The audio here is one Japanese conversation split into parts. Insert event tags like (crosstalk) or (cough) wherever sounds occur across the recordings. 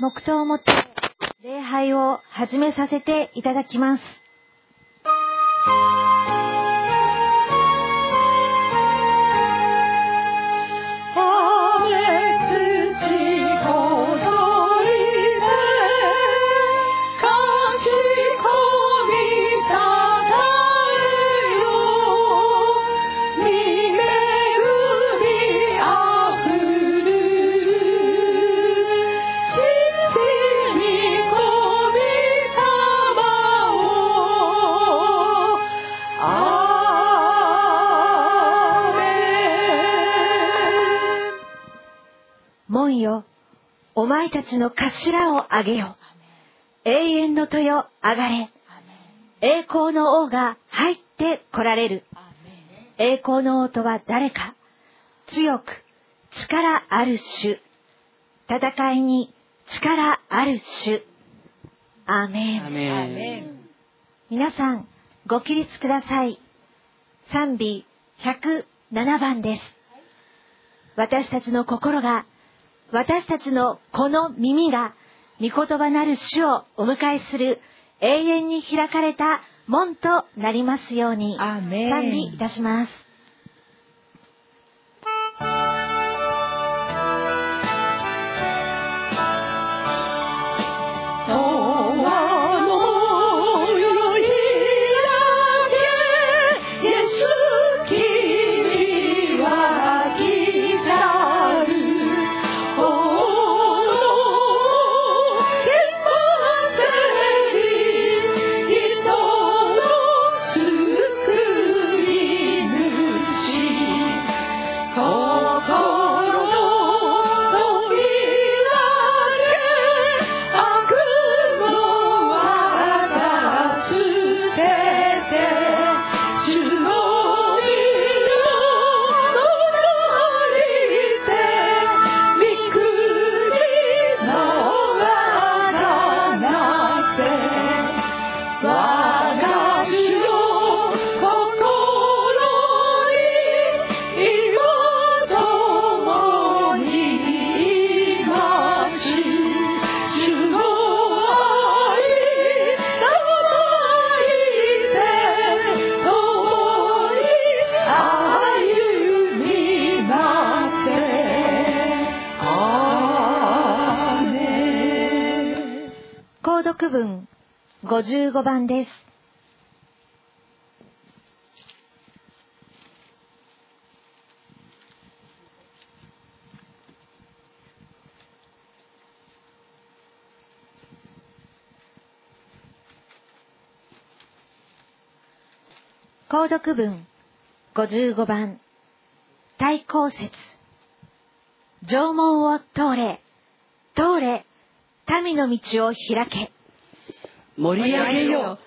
黙祷をもって礼拝を始めさせていただきます。お前たちの頭をあげよ。永遠の豊上がれ。栄光の王が入って来られる。栄光の王とは誰か強く力ある主。戦いに力ある主。アーメン。皆さん、ご起立ください。賛美107番です。私たちの心が私たちのこの耳が御言葉なる主をお迎えする永遠に開かれた門となりますように賛美いたします。55番です。購読文55番。対抗説。縄文を通れ通れ民の道を開け。盛り上げよう。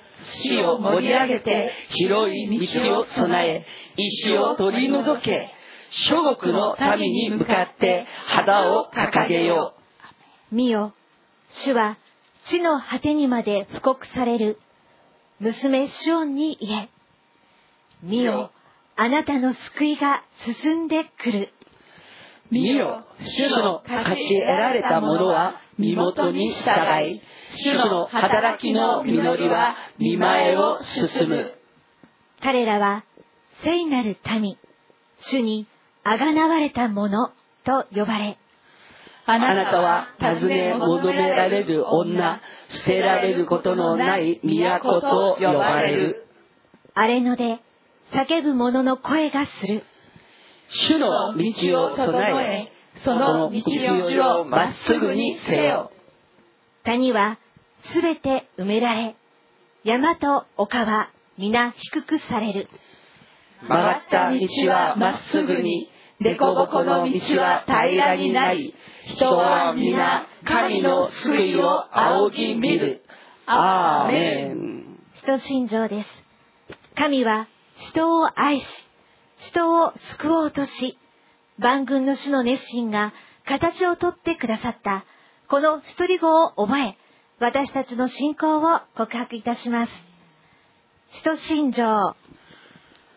死を盛り上げて広い道を備え、石を取り除け。諸国の民に向かって肌を掲げよう。見よ、主は地の果てにまで布告される。娘シオンに言え。見よ、あなたの救いが進んでくる。見よ、主の勝ち得られた者は身元に従い、主の働きの実りは見前を進む。彼らは聖なる民、主にあがなわれた者と呼ばれ、あなたは尋ね求められる女、捨てられることのない都と呼ばれる。荒れ野で叫ぶ者の声がする。主の道を備え、その道をまっすぐにせよ。谷はすべて埋められ、山と丘は皆低くされる。曲がった道はまっすぐに、凸凹の道は平らになり、人は皆神の救いを仰ぎ見る。アーメン。使徒信条です。神は人を愛し、人を救おうとし、万軍の主の熱心が形をとってくださった、この一人語を覚え、私たちの信仰を告白いたします。使徒信条。我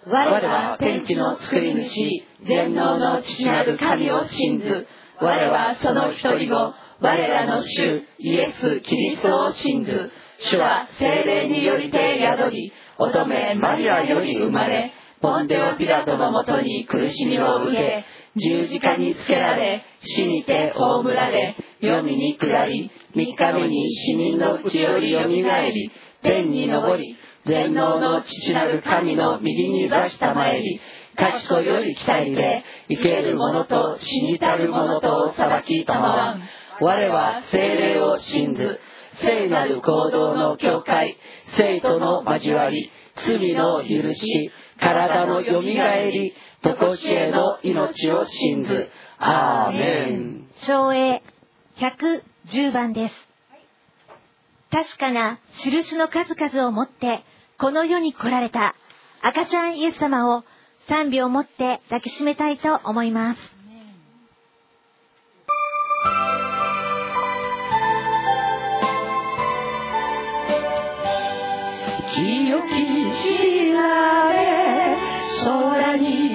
は天地の作り主、全能の父なる神を信ず。我はその一人子、我らの主イエス・キリストを信ず主は精霊によりて宿り乙女マリアより生まれポンデオ・ピラトのもとに苦しみを受け十字架につけられ死にて葬られ黄泉に下り三日目に死人のうちよりよみがえり天に昇り全能の父なる神の右に座したまえり賢より鍛えて生ける者と死にたる者と裁きたまわん。我は精霊を信ず聖なる行動の境界生徒の交わり罪の許し体のよみがえり常しえの命を信ずアーメン。照英110番です。確かな印の数々を持ってこの世に来られた赤ちゃんイエス様を賛美を持って抱きしめたいと思います。清き知られ空に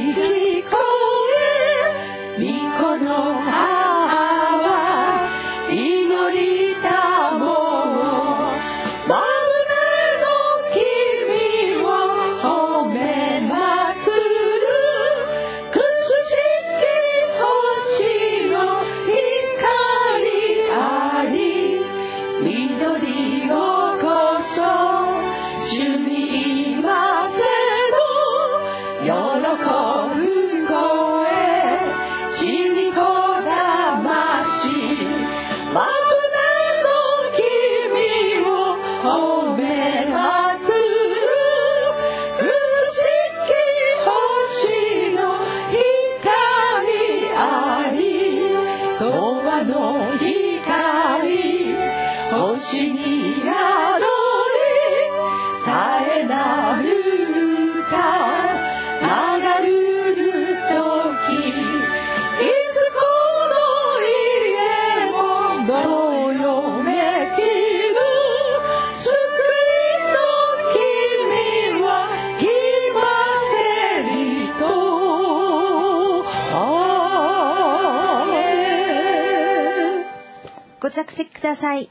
ください。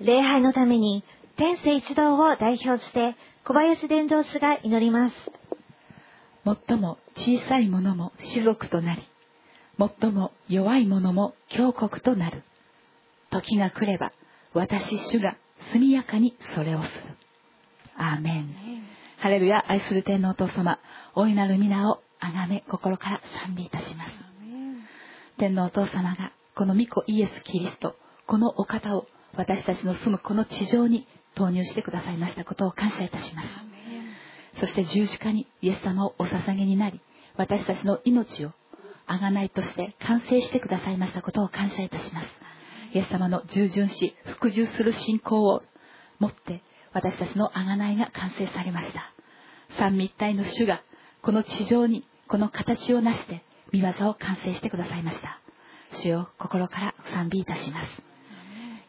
礼拝のために天聖一同を代表して小林伝道師が祈ります。最も小さい者も士族となり最も弱い者も強国となる。時が来れば私主が速やかにそれをする。アーメン。ハレルヤ愛する天皇お父様大いなる皆をあがめ心から賛美いたします。天皇お父様がこの御子イエス・キリストこのお方を私たちの住むこの地上に投入してくださいましたことを感謝いたします。そして十字架にイエス様をお捧げになり私たちの命を贖いとして完成してくださいましたことを感謝いたします。イエス様の従順し服従する信仰を持って私たちの贖いが完成されました。三位一体の主がこの地上にこの形を成して見業を完成してくださいました。主を心から賛美いたします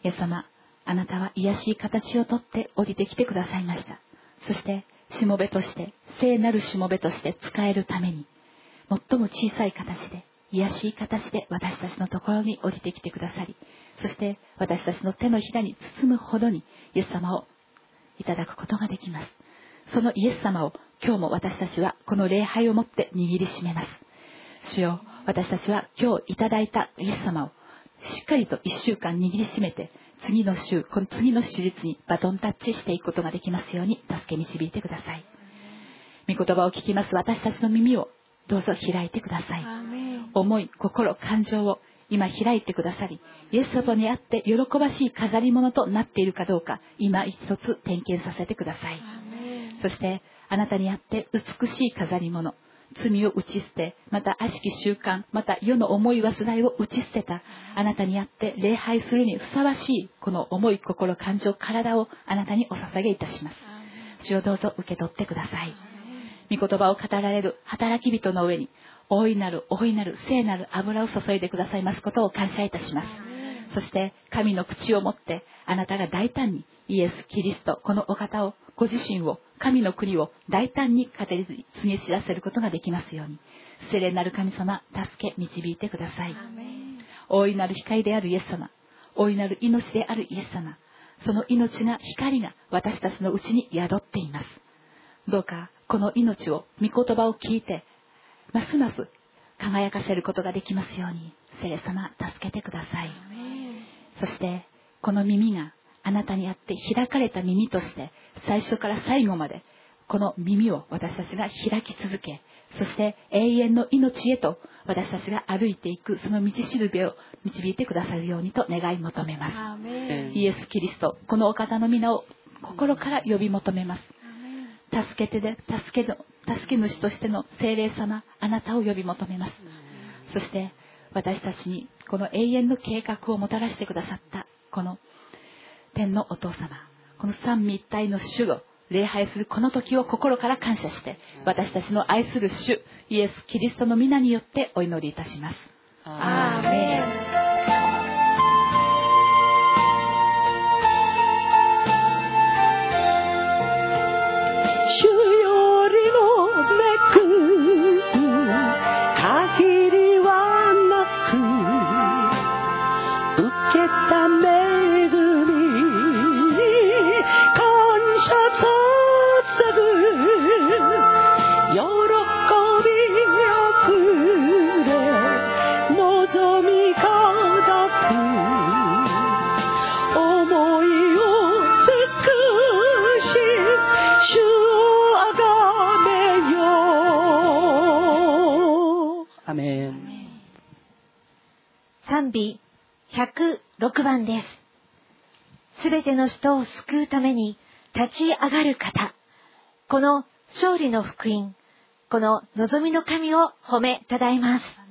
イエス様あなたは癒しい形をとって降りてきてくださいました。そしてしもべとして聖なるしもべとして使えるために最も小さい形で癒しい形で私たちのところに降りてきてくださりそして私たちの手のひらに包むほどにイエス様をいただくことができます。そのイエス様を今日も私たちはこの礼拝をもって握りしめます。主よ私たちは今日いただいたイエス様をしっかりと1週間握りしめて次の週この次の手術にバトンタッチしていくことができますように助け導いてください。御言葉を聞きます。私たちの耳をどうぞ開いてください。思い心感情を今開いてくださりイエス様にあって喜ばしい飾り物となっているかどうか今一つ点検させてください。そしてあなたにあって美しい飾り物罪を打ち捨てまた悪しき習慣また世の思い煩いを打ち捨てた。あなたにあって礼拝するにふさわしいこの思い心感情体をあなたにお捧げいたします。主をどうぞ受け取ってください。御言葉を語られる働き人の上に大いなる大いなる聖なる油を注いでくださいますことを感謝いたします。そして神の口を持ってあなたが大胆にイエス・キリストこのお方をご自身を神の国を大胆に語り継ぎ知らせることができますように。聖霊なる神様助け導いてください。大いなる光であるイエス様大いなる命であるイエス様その命が光が私たちのうちに宿っています。どうかこの命を御言葉を聞いてますます輝かせることができますように聖霊様助けてください。そしてこの耳があなたにあって開かれた耳として最初から最後までこの耳を私たちが開き続けそして永遠の命へと私たちが歩いていくその道しるべを導いてくださるようにと願い求めます。イエス・キリストこのお方の皆を心から呼び求めます。助けてで助けの助け主としての精霊様あなたを呼び求めます。そして私たちにこの永遠の計画をもたらしてくださったこの天のお父様この三位一体の主を礼拝するこの時を心から感謝して私たちの愛する主イエス・キリストの皆によってお祈りいたします。アーメン。賛美106番です。すべての人を救うために立ち上がる方。この勝利の福音、この望みの神を褒めただいます。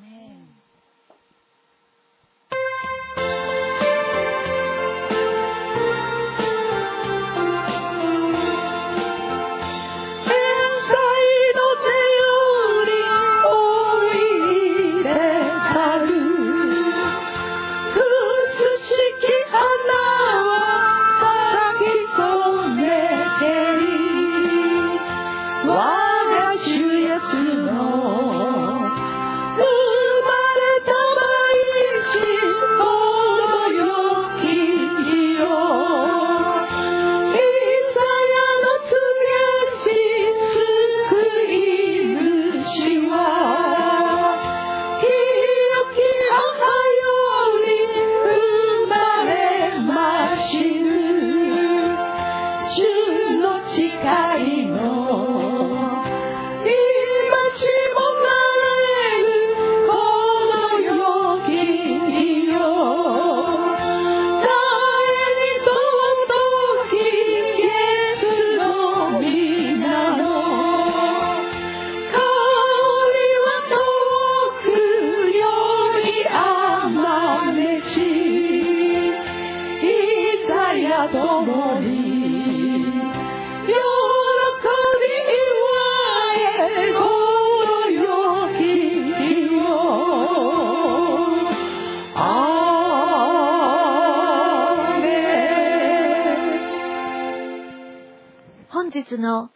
本日の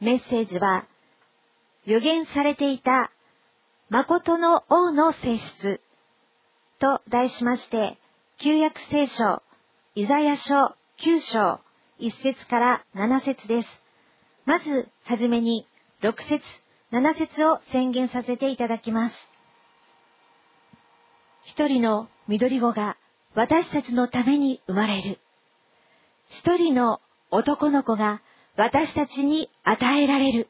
メッセージは、予言されていた誠の王の性質と題しまして、旧約聖書、イザヤ書9章1節から7節です。まず、はじめに6節、7節を宣言させていただきます。一人の緑子が私たちのために生まれる。一人の男の子が私たちに与えられる。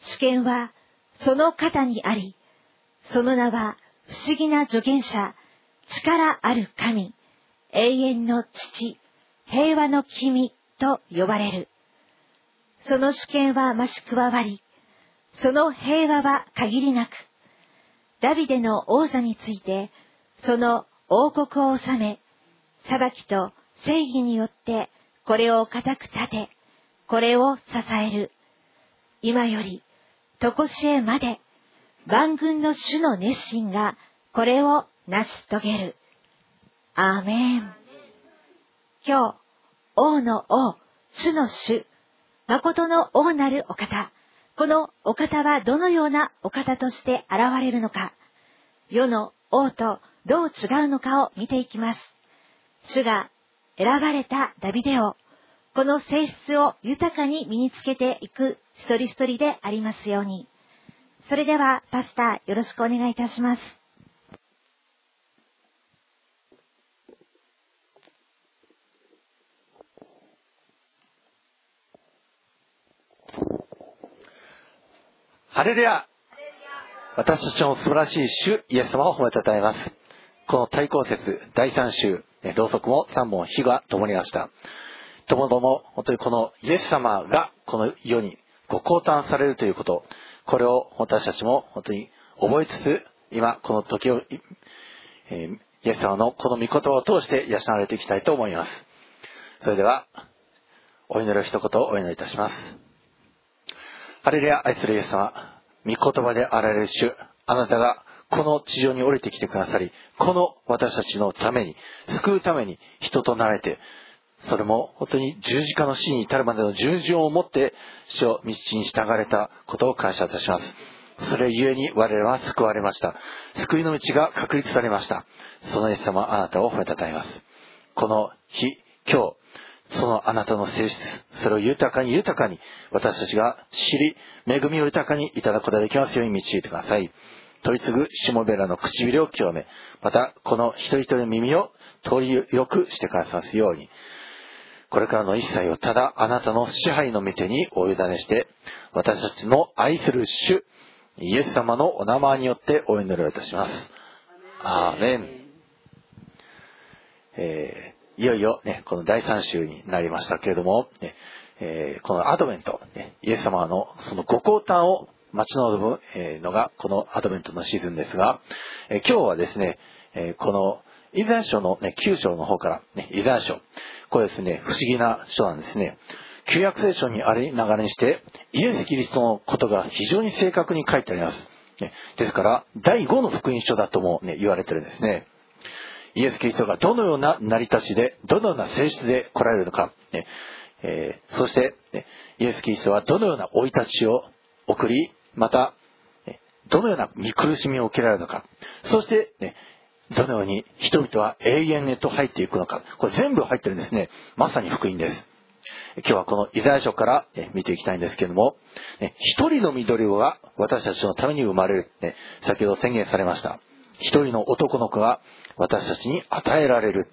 主権はその肩にあり、その名は不思議な助言者、力ある神、永遠の父、平和の君と呼ばれる。その主権は増し加わり、その平和は限りなく、ダビデの王座について、その王国を治め、裁きと正義によってこれを固く立て、これを支える。今より、とこしえまで、万軍の主の熱心がこれを成し遂げる。アーメン。今日、王の王、主の主、誠の王なるお方、このお方はどのようなお方として現れるのか、世の王とどう違うのかを見ていきます。主が選ばれたダビデを、この性質を豊かに身につけていく一人一人でありますように。それでは、パスタ、よろしくお願いいたします。ハレルヤ私たちの素晴らしい主イエス様を褒めたたえます。この対抗節第3週、ろうそくも3本火が灯りました。ともども、本当にこのイエス様がこの世にご降誕されるということ、これを私たちも本当に覚えつつ、今この時を、えー、イエス様のこの御言葉を通して養われていきたいと思います。それでは、お祈りを一言お祈りいたします。ハレルヤ愛するイエス様、御言葉であられる主、あなたがこの地上に降りてきてくださり、この私たちのために、救うために人となれて、それも本当に十字架の死に至るまでの従順をもって、主を道に従われたことを感謝いたします。それゆえに我々は救われました。救いの道が確立されました。そのイエス様、あなたを褒めたたえます。この日、今日、そのあなたの性質、それを豊かに豊かに私たちが知り、恵みを豊かにいただくことができますように導いてください。取り継ぐしもべらの唇を清め、またこの一人一人の耳を通りよくしてくださいますように、これからの一切をただあなたの支配の御手にお委ねして、私たちの愛する主、イエス様のお名前によってお祈りをいたします。アーメン。えー、いよいよね、この第3週になりましたけれども、ねえー、このアドベント、ね、イエス様のそのご降誕を待ち望むのがこのアドベントのシーズンですが、え今日はですね、えこのイザヤ書の、ね、9章の方から、ね、イザヤ書。これですね、不思議な書なんですね。旧約聖書にありながらにして、イエス・キリストのことが非常に正確に書いてあります。ね、ですから、第5の福音書だとも、ね、言われてるんですね。イエス・キリストがどのような成り立ちで、どのような性質で来られるのか、ねえー、そして、ね、イエス・キリストはどのような生い立ちを送り、また、どのような見苦しみを受けられるのか。そして、ね、どのように人々は永遠へと入っていくのか。これ全部入ってるんですね。まさに福音です。今日はこのイザヤ書から見ていきたいんですけれども、一人の緑子が私たちのために生まれる。先ほど宣言されました。一人の男の子が私たちに与えられる。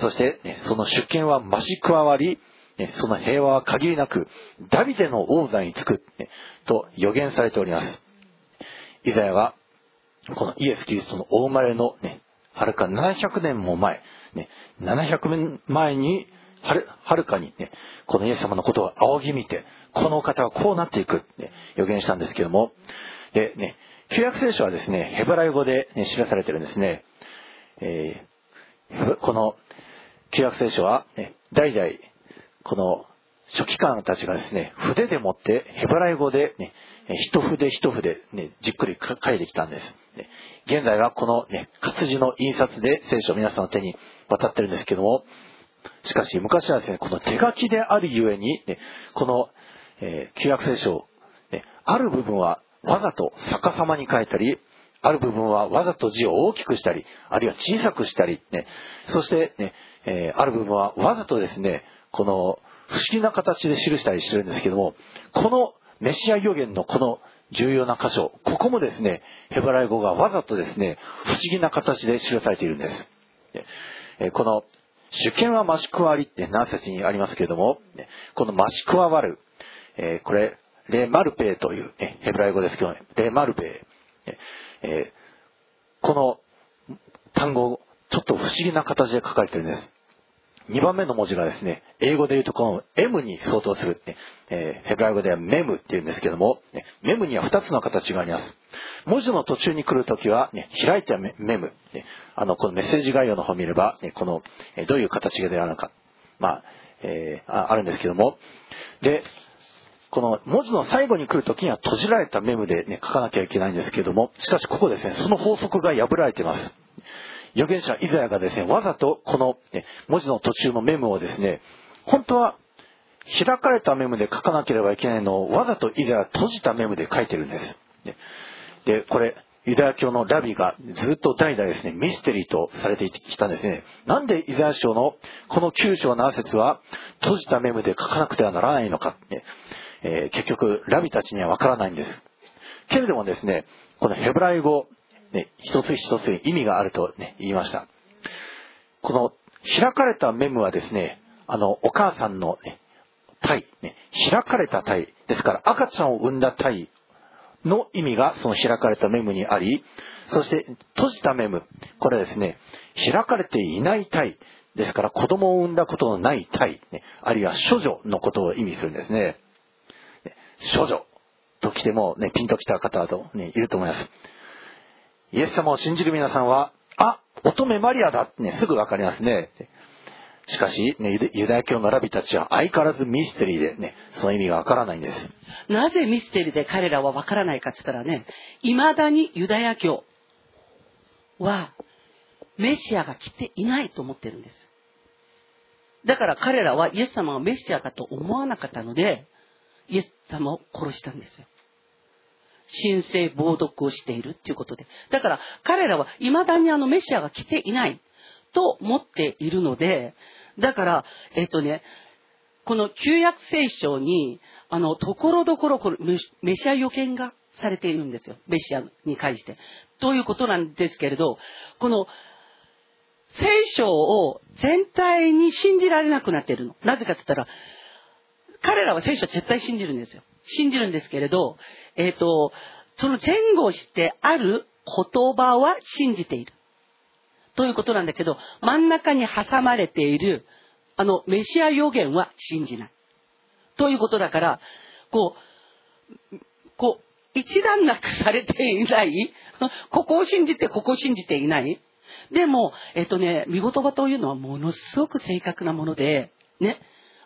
そして、その出権は増し加わり、その平和は限りなく、ダビデの王座につく、と予言されております。イザヤは、このイエス・キリストのお生まれのね、はるか700年も前、ね、700年前に、はる、はるかにね、このイエス様のことを仰ぎ見て、この方はこうなっていくって、予言したんですけども、でね、旧約聖書はですね、ヘブライ語で、ね、記されてるんですね。えー、この旧約聖書は、ね、代々この書記官たちがですね、筆でもってヘブライ語でね、一筆一筆ね、じっくり書いてきたんです。現在はこのね、活字の印刷で聖書を皆さんの手に渡ってるんですけども、しかし昔はですね、この手書きであるゆえに、ね、この、えー、旧約聖書、ね、ある部分はわざと逆さまに書いたり、ある部分はわざと字を大きくしたり、あるいは小さくしたり、ね、そしてね、えー、ある部分はわざとですね、この不思議な形で記したりしてるんですけども、このメシア予言のこの重要な箇所、ここもですね、ヘブライ語がわざとですね、不思議な形で記されているんです。この、主権は増し加わりって何節にありますけれども、この増し加わる、これ、レマルペイという、ヘブライ語ですけど、レマルペイ。この単語、ちょっと不思議な形で書かれてるんです。2番目の文字がですね、英語で言うとこの M に相当する、ね、えー、ヘブライ語ではメムって言うんですけども、ね、メムには2つの形があります。文字の途中に来るときは、ね、開いてメム、ね、あの、このメッセージ概要の方を見れば、ね、この、えどういう形であるのか、まあ、えー、ああるんですけども、で、この文字の最後に来るときには閉じられたメムで、ね、書かなきゃいけないんですけども、しかしここですね、その法則が破られています。預言者イザヤがですね、わざとこの、ね、文字の途中のメモをですね、本当は開かれたメモで書かなければいけないのをわざとイザヤ閉じたメモで書いてるんです。で、これ、ユダヤ教のラビがずっと代々ですね、ミステリーとされてきたんですね。なんでイザヤ書のこの9章7節は閉じたメモで書かなくてはならないのかって、えー、結局ラビたちにはわからないんです。けれどもですね、このヘブライ語、ね、一つ一つ意味があると、ね、言いました。この開かれたメムはですね、あの、お母さんの、ね、体、ね、開かれた体ですから赤ちゃんを産んだ体の意味がその開かれたメムにあり、そして閉じたメム、これはですね、開かれていない体ですから子供を産んだことのない体、ね、あるいは処女のことを意味するんですね。処女と来てもね、ピンと来た方とね、いると思います。イエス様を信じる皆さんは、あ、乙女マリアだってね、すぐわかりますね。しかし、ね、ユダヤ教のラビたちは相変わらずミステリーでね、その意味がわからないんです。なぜミステリーで彼らはわからないかって言ったらね、未だにユダヤ教はメシアが来ていないと思ってるんです。だから彼らはイエス様がメシアだと思わなかったので、イエス様を殺したんですよ。神聖暴読をしているっていうことで。だから彼らは未だにあのメシアが来ていないと思っているので、だから、えっとね、この旧約聖書に、あの、ところどころメシア予見がされているんですよ。メシアに関して。ということなんですけれど、この、聖書を全体に信じられなくなっているの。なぜかって言ったら、彼らは聖書を絶対信じるんですよ。信じるんですけれど、えっ、ー、と、その前後してある言葉は信じている。ということなんだけど、真ん中に挟まれている、あの、メシア予言は信じない。ということだから、こう、こう、一段落されていない、(laughs) ここを信じて、ここを信じていない。でも、えっとね、見言葉というのはものすごく正確なもので、ね、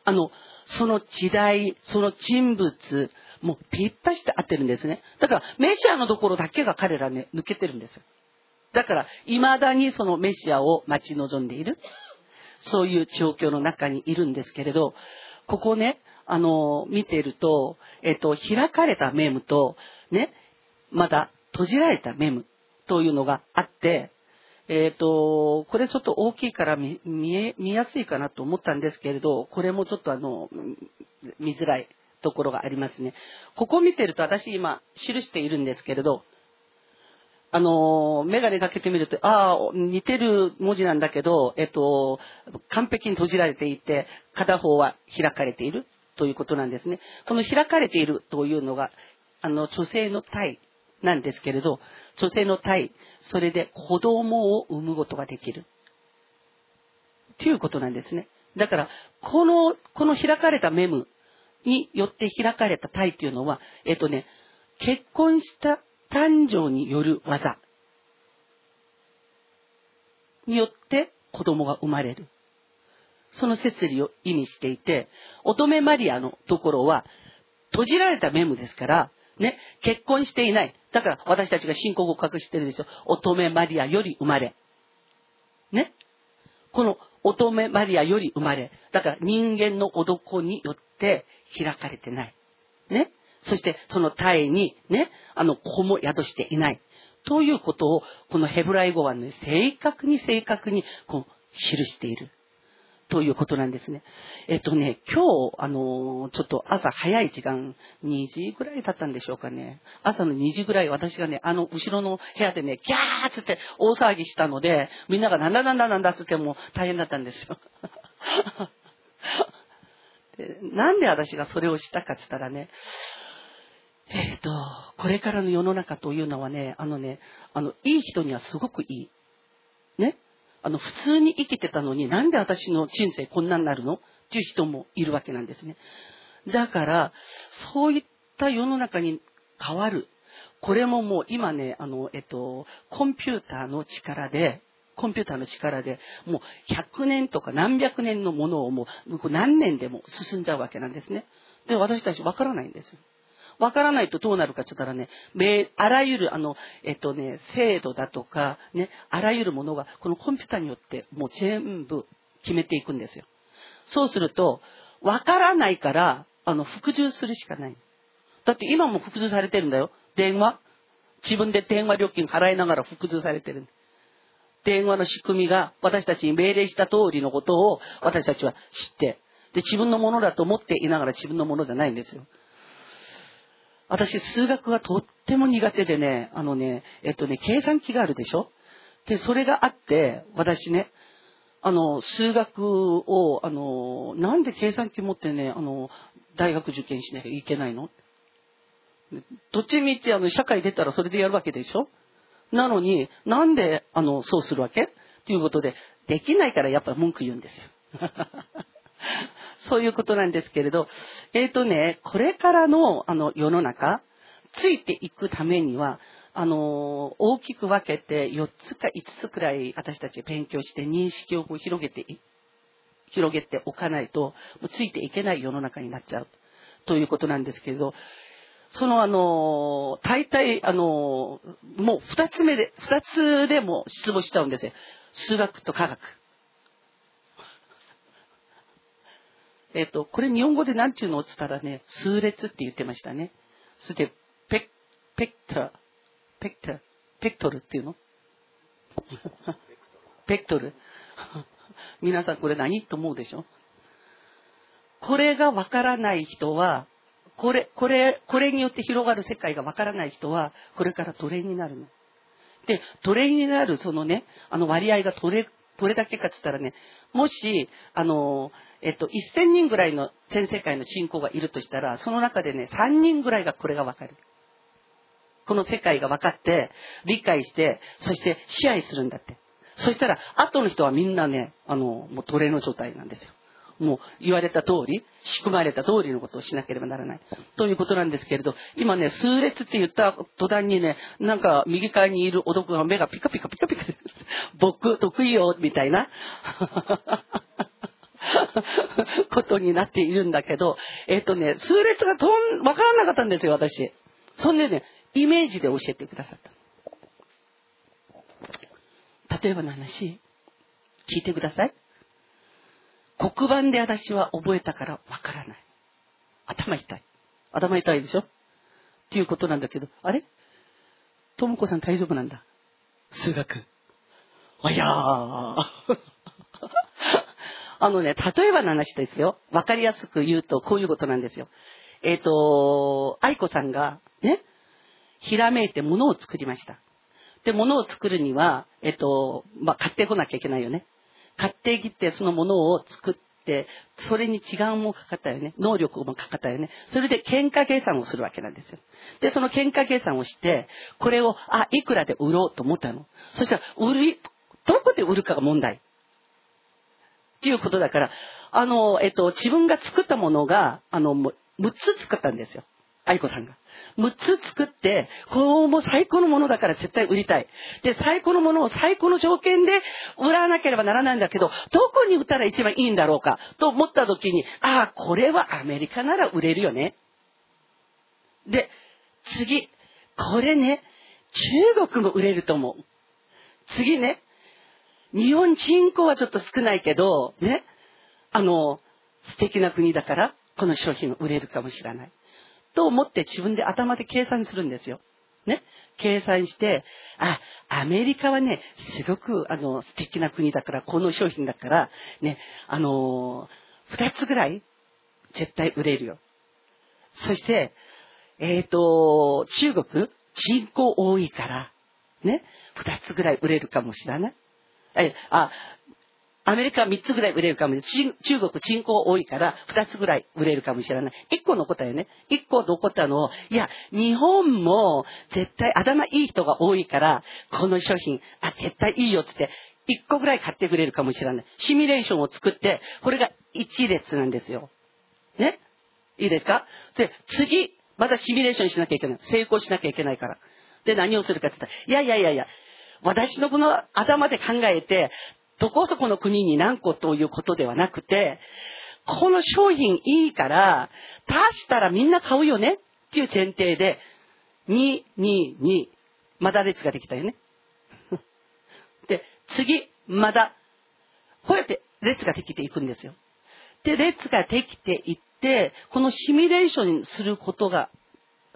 あの、その時代、その人物、もうぴったしで合ってるんですね。だから、メシアのところだけが彼らね、抜けてるんです。だから、未だにそのメシアを待ち望んでいる。そういう状況の中にいるんですけれど、ここね、あの、見てると、えっと、開かれたメムと、ね、まだ閉じられたメムというのがあって、えっ、ー、と、これちょっと大きいから見え、見やすいかなと思ったんですけれど、これもちょっとあの、見づらいところがありますね。ここ見てると私今記しているんですけれど、あの、メガネかけてみると、ああ、似てる文字なんだけど、えっと、完璧に閉じられていて、片方は開かれているということなんですね。この開かれているというのが、あの、女性の体なんですけれど、女性の体、それで子供を産むことができる。ということなんですね。だから、この、この開かれたメムによって開かれた体というのは、えっとね、結婚した誕生による技によって子供が生まれる。その摂理を意味していて、乙女マリアのところは閉じられたメムですから、ね、結婚していない。だから私たちが信仰告白してるでしょ。乙女マリアより生まれ。ね？この乙女マリアより生まれ。だから人間の男によって開かれてない。ね？そしてその体にね、あの子も宿していない。ということを、このヘブライ語はね、正確に正確にこう記している。ということなんですね。えっとね、今日、あの、ちょっと朝早い時間、2時ぐらいだったんでしょうかね。朝の2時ぐらい私がね、あの、後ろの部屋でね、ギャーつって大騒ぎしたので、みんながなんだなんだなんだつっても大変だったんですよ。(laughs) でなんで私がそれをしたかっつったらね、えっ、と、これからの世の中というのはね、あのね、あの、いい人にはすごくいい。ね。あの、普通に生きてたのになんで私の人生こんなになるの？っていう人もいるわけなんですね。だから、そういった世の中に変わる。これももう今ね、あの、えっと、コンピューターの力で、コンピューターの力で、もう100年とか何百年のものをもう何年でも進んじゃうわけなんですね。で、私たちわからないんですよ。わからないとどうなるかって言ったらね、あらゆる、あの、えっとね、制度だとか、ね、あらゆるものが、このコンピューターによってもう全部決めていくんですよ。そうすると、わからないから、あの、服従するしかない。だって今も服従されてるんだよ。電話。自分で電話料金払いながら複図されてる。電話の仕組みが私たちに命令した通りのことを私たちは知って、で、自分のものだと思っていながら自分のものじゃないんですよ。私、数学がとっても苦手でね、あのね、えっとね、計算機があるでしょ？で、それがあって、私ね、あの、数学を、あの、なんで計算機持ってね、あの、大学受験しなきゃいけないの？どっちみち、あの、社会出たらそれでやるわけでしょ？なのに、なんで、あの、そうするわけ？っていうことで、できないからやっぱ文句言うんですよ。(laughs) (laughs) そういうことなんですけれど、えっ、ー、とね、これからの、あの、世の中、ついていくためには、あの、大きく分けて4つか5つくらい私たち勉強して認識を広げて、広げておかないと、ついていけない世の中になっちゃう。ということなんですけれど、そのあの、大体あの、もう二つ目で、二つでも失望しちゃうんですよ。数学と科学。えっ、と、これ日本語で何て言うの？って言ったらね、数列って言ってましたね。それで、ペペクター、ペクター、ペクトルっていうの？ペクトル。皆さんこれ何と思うでしょ？これがわからない人は、これ、これ、これによって広がる世界がわからない人は、これから奴隷になるの。で、奴隷になるそのね、あの割合がどれ、どれだけかっつったらね、もし、あの、えっと、1000人ぐらいの全世界の信仰がいるとしたら、その中でね、3人ぐらいがこれがわかる。この世界が分かって、理解して、そして支配するんだって。そしたら、後の人はみんなね、あの、もう奴隷の状態なんですよ。もう言われた通り、仕組まれた通りのことをしなければならない。ということなんですけれど、今ね、数列って言った途端にね、なんか右側にいるお毒が目がピカピカピカピカ、僕得意よ、みたいな。(laughs) ことになっているんだけど、えっ、とね、数列がとん、わからなかったんですよ、私。そんでね、イメージで教えてくださった。例えばの話、聞いてください。黒板で私は覚えたからわからない。頭痛い。頭痛いでしょ？っていうことなんだけど、あれ？ともこさん大丈夫なんだ。数学。あいやー。(laughs) あのね、例えばの話ですよ。わかりやすく言うと、こういうことなんですよ。えっ、ー、と、愛子さんが、ね、ひらめいて物を作りました。で、物を作るには、えっ、ー、と、まあ、買ってこなきゃいけないよね。買ってきてそのものを作って、それに時間もかかったよね。能力もかかったよね。それで喧嘩計算をするわけなんですよ。で、その喧嘩計算をして、これを、あ、いくらで売ろうと思ったの？そしたら、売る、どこで売るかが問題。っていうことだから、あの、えっと、自分が作ったものが、あの、6つ作ったんですよ。愛子さんが。6つ作って、このも最高のものだから絶対売りたい。で、最高のものを最高の条件で売らなければならないんだけど、どこに売ったら一番いいんだろうか？と思った時に、ああ、これはアメリカなら売れるよね。で、次、これね、中国も売れると思う。次ね、日本人口はちょっと少ないけど、ね、あの、素敵な国だから、この商品が売れるかもしれない。と思って自分で頭で計算するんですよ。ね？計算して、あ、アメリカはね、すごく、あの、素敵な国だから、この商品だから、ね、あの二つぐらい、絶対売れるよ。そして、えっ、ー、と、中国、人口多いから、ね、二つぐらい売れるかもしれない。え、あ、アメリカは3つぐらい売れるかもしれない。中国人口多いから2つぐらい売れるかもしれない。1個残ったよね。1個残ったのを、いや、日本も絶対頭いい人が多いから、この商品、あ、絶対いいよって言って、1個ぐらい買ってくれるかもしれない。シミュレーションを作って、これが1列なんですよ。ね？いいですか？で、次、またシミュレーションしなきゃいけない。成功しなきゃいけないから。で、何をするかって言ったら、いやいやいやいや、私のこの頭で考えて、どこそこの国に何個ということではなくて、この商品いいから、足したらみんな買うよねっていう前提で、2、2、2、まだ列ができたよね。(laughs) で、次、まだ、こうやって列ができていくんですよ。で、列ができていって、このシミュレーションにすることが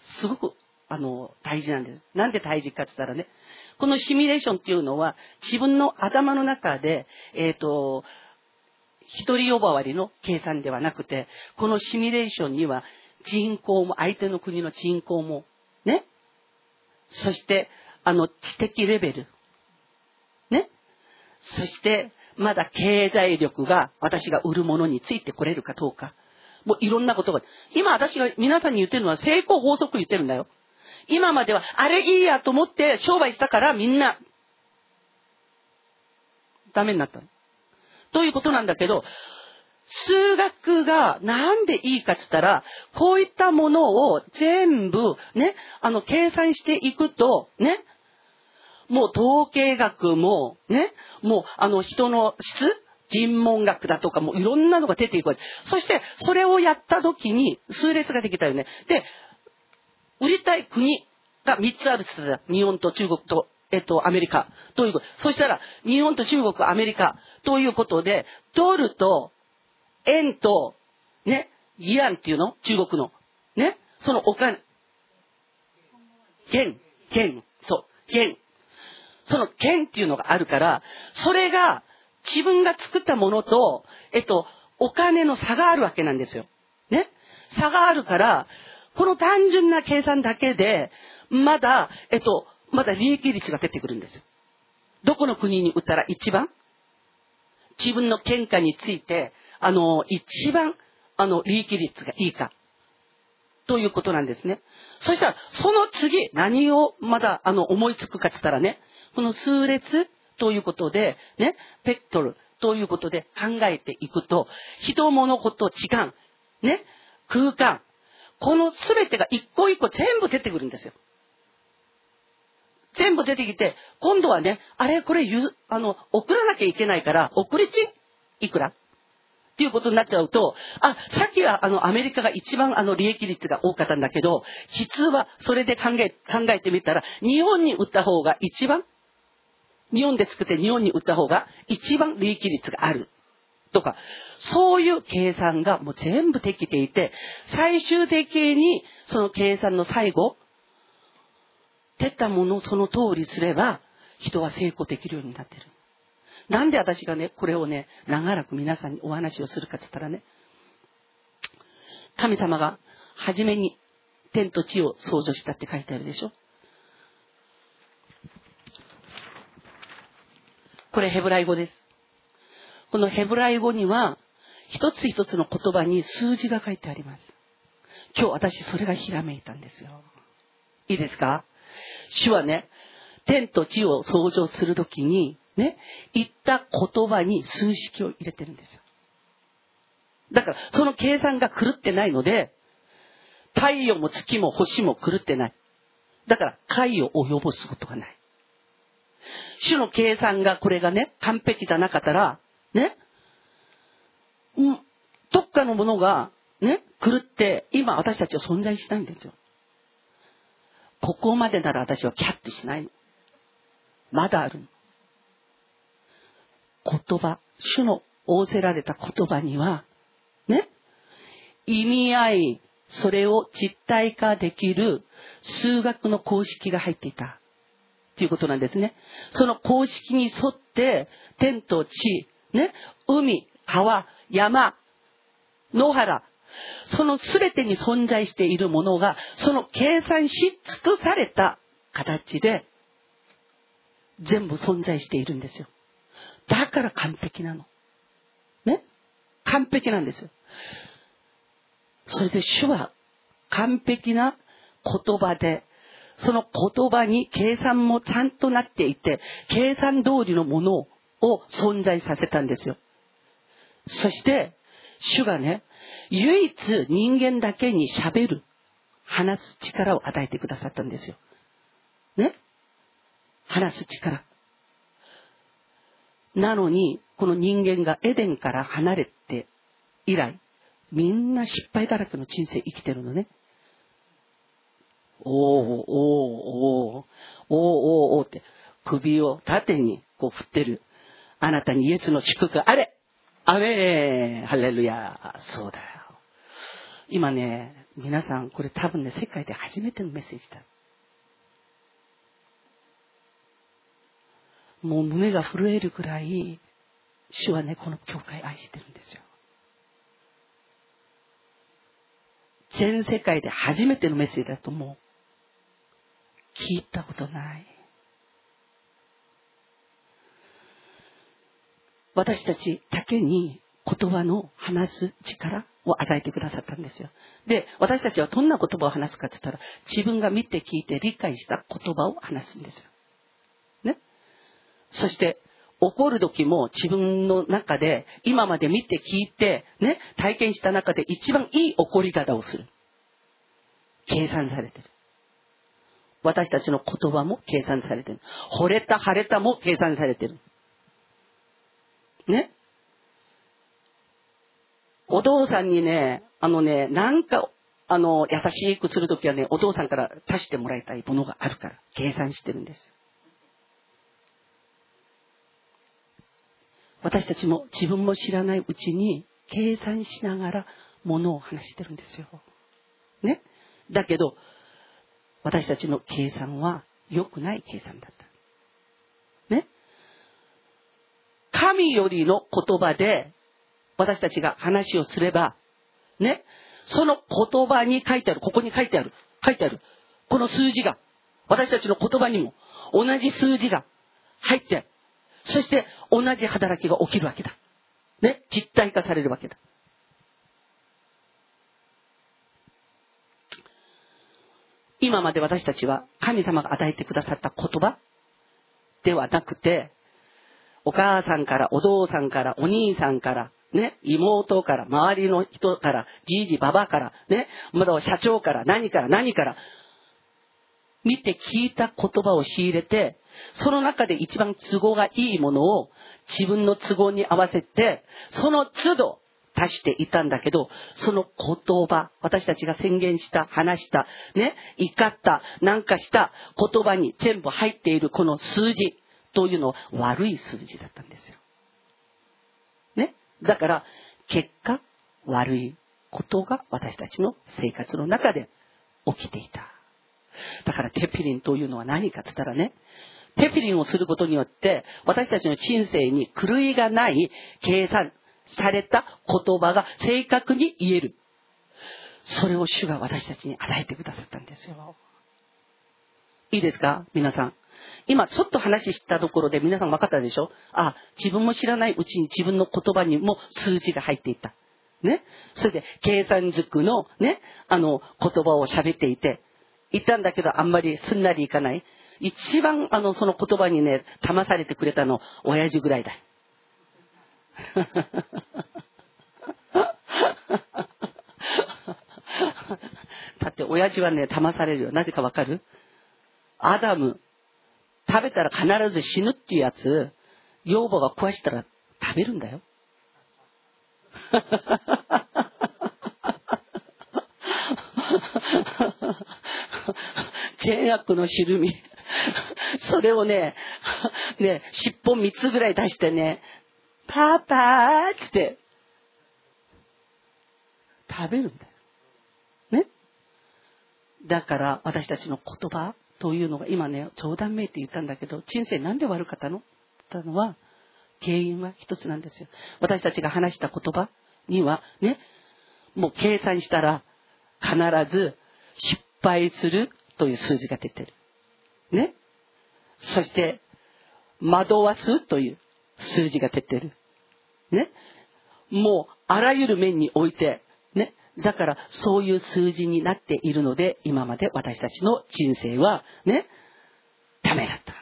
すごくあの、大事なんです。なんで大事かって言ったらね、このシミュレーションっていうのは、自分の頭の中で、えっ、ー、と、一人呼ばわりの計算ではなくて、このシミュレーションには人口も、相手の国の人口も、ね、そして、あの、知的レベル、ね、そして、まだ経済力が私が売るものについてこれるかどうか。もういろんなことが。今私が皆さんに言ってるのは成功法則言ってるんだよ。今まではあれいいやと思って商売したからみんなダメになった。ということなんだけど、数学がなんでいいかって言ったら、こういったものを全部ね、あの、計算していくと、ね、もう統計学も、ね、もうあの人の質人文学だとかもいろんなのが出ていくわけ。そして、それをやった時に数列ができたよね。で、売りたい国が3つあるって言った日本と中国と、えっと、アメリカ。ということ。そしたら、日本と中国、アメリカ。ということで、ドルと、円と、ね、イアンっていうの？中国の。ね、そのお金。元、元、そう、元。その剣っていうのがあるから、それが自分が作ったものと、えっと、お金の差があるわけなんですよ。ね？差があるから、この単純な計算だけで、まだ、えっと、まだ利益率が出てくるんですよ。どこの国に売ったら一番？自分の喧嘩について、あの、一番、あの、利益率がいいか。ということなんですね。そしたら、その次、何をまだ、あの、思いつくかって言ったらね、この数列ということで、ね、ペクトルということで考えていくと、人物こと時間、ね、空間、この全てが一個一個全部出てくるんですよ。全部出てきて、今度はね、あれ、これゆ、あの、送らなきゃいけないから、送り賃いくら？っていうことになっちゃうと、あ、さっきはあのアメリカが一番あの利益率が多かったんだけど、実はそれで考え、考えてみたら、日本に売った方が一番？日本で作って日本に売った方が一番利益率がある。とか、そういう計算がもう全部できていて、最終的にその計算の最後、出たものをその通りすれば、人は成功できるようになってる。なんで私がね、これをね、長らく皆さんにお話をするかって言ったらね、神様が初めに天と地を創造したって書いてあるでしょこれヘブライ語です。このヘブライ語には、一つ一つの言葉に数字が書いてあります。今日私それがひらめいたんですよ。いいですか？主はね、天と地を創造するときに、ね、言った言葉に数式を入れてるんですよ。だから、その計算が狂ってないので、太陽も月も星も狂ってない。だから、解を及ぼすことがない。主の計算がこれがね、完璧じゃなかったら、どっかのものが、ね、狂って、今私たちは存在しないんですよ。ここまでなら私はキャッとしないの。まだあるの。言葉、主の仰せられた言葉には、ね、意味合い、それを実体化できる数学の公式が入っていた。ということなんですね。その公式に沿って、天と地、ね、海、川、山、野原、その全てに存在しているものが、その計算し尽くされた形で、全部存在しているんですよ。だから完璧なの。ね？完璧なんですよ。それで主は完璧な言葉でその言葉に計算もちゃんとなっていて、計算通りのものを存在させたんですよ。そして、主がね、唯一人間だけに喋る、話す力を与えてくださったんですよ。ね？話す力。なのに、この人間がエデンから離れて以来、みんな失敗だらけの人生生きてるのね。おー、おー、おー、おー、おー、おーって、首を縦にこう振ってる。あなたにイエスの祝福あれアメンハレルヤそうだよ。今ね、皆さん、これ多分ね、世界で初めてのメッセージだ。もう胸が震えるくらい、主はね、この教会愛してるんですよ。全世界で初めてのメッセージだと思う。聞いたことない。私たちだけに言葉の話す力を与えてくださったんですよ。で、私たちはどんな言葉を話すかって言ったら、自分が見て聞いて理解した言葉を話すんですよ。ね？そして、怒る時も自分の中で、今まで見て聞いて、ね、体験した中で一番いい怒り方をする。計算されてる。私たちの言葉も計算されてる。惚れた、腫れたも計算されてる。ね。お父さんにね、あのね、なんか、あの、優しくするときはね、お父さんから足してもらいたいものがあるから、計算してるんですよ。私たちも自分も知らないうちに計算しながらものを話してるんですよ。ね。だけど、私たちの計算は良くない計算だった。ね。神よりの言葉で私たちが話をすれば、ね、その言葉に書いてある、ここに書いてある、書いてある、この数字が、私たちの言葉にも同じ数字が入って、そして同じ働きが起きるわけだ。ね、実体化されるわけだ。今まで私たちは神様が与えてくださった言葉ではなくて、お母さんから、お父さんから、お兄さんから、ね、妹から、周りの人から、じいじ、ばばから、ね、まだ社長から、何から、何から、見て聞いた言葉を仕入れて、その中で一番都合がいいものを自分の都合に合わせて、その都度足していたんだけど、その言葉、私たちが宣言した、話した、ね、怒った、なんかした言葉に全部入っているこの数字というのは悪い数字だったんですよ。ね？だから、結果、悪いことが私たちの生活の中で起きていた。だからテピリンというのは何かって言ったらね、テピリンをすることによって、私たちの人生に狂いがない計算された言葉が正確に言える。それを主が私たちに与えてくださったんですよ。いいですか？皆さん。今ちょっと話したところで皆さん分かったでしょ？あ、自分も知らないうちに自分の言葉にも数字が入っていた。ね？それで、計算塾のね、あの、言葉を喋っていて、言ったんだけどあんまりすんなりいかない。一番あの、その言葉にね、騙されてくれたの、親父ぐらいだ。(laughs) だって親父はね、騙されるよ。なぜかわかる？アダム、食べたら必ず死ぬっていうやつ、養母が食わしたら食べるんだよ。(laughs) 善悪のしるみ。それをね、ね、尻尾3つぐらい出してね、パパーって、食べるんだよ。ね。だから私たちの言葉、というのが今ね、冗談めいて言ったんだけど、人生なんで悪かったの？ったのは、原因は一つなんですよ。私たちが話した言葉にはね、もう計算したら必ず失敗するという数字が出てる。ね？そして、惑わすという数字が出てる。ね？もう、あらゆる面において、ね？だからそういう数字になっているので、今まで私たちの人生はね、ダメだった。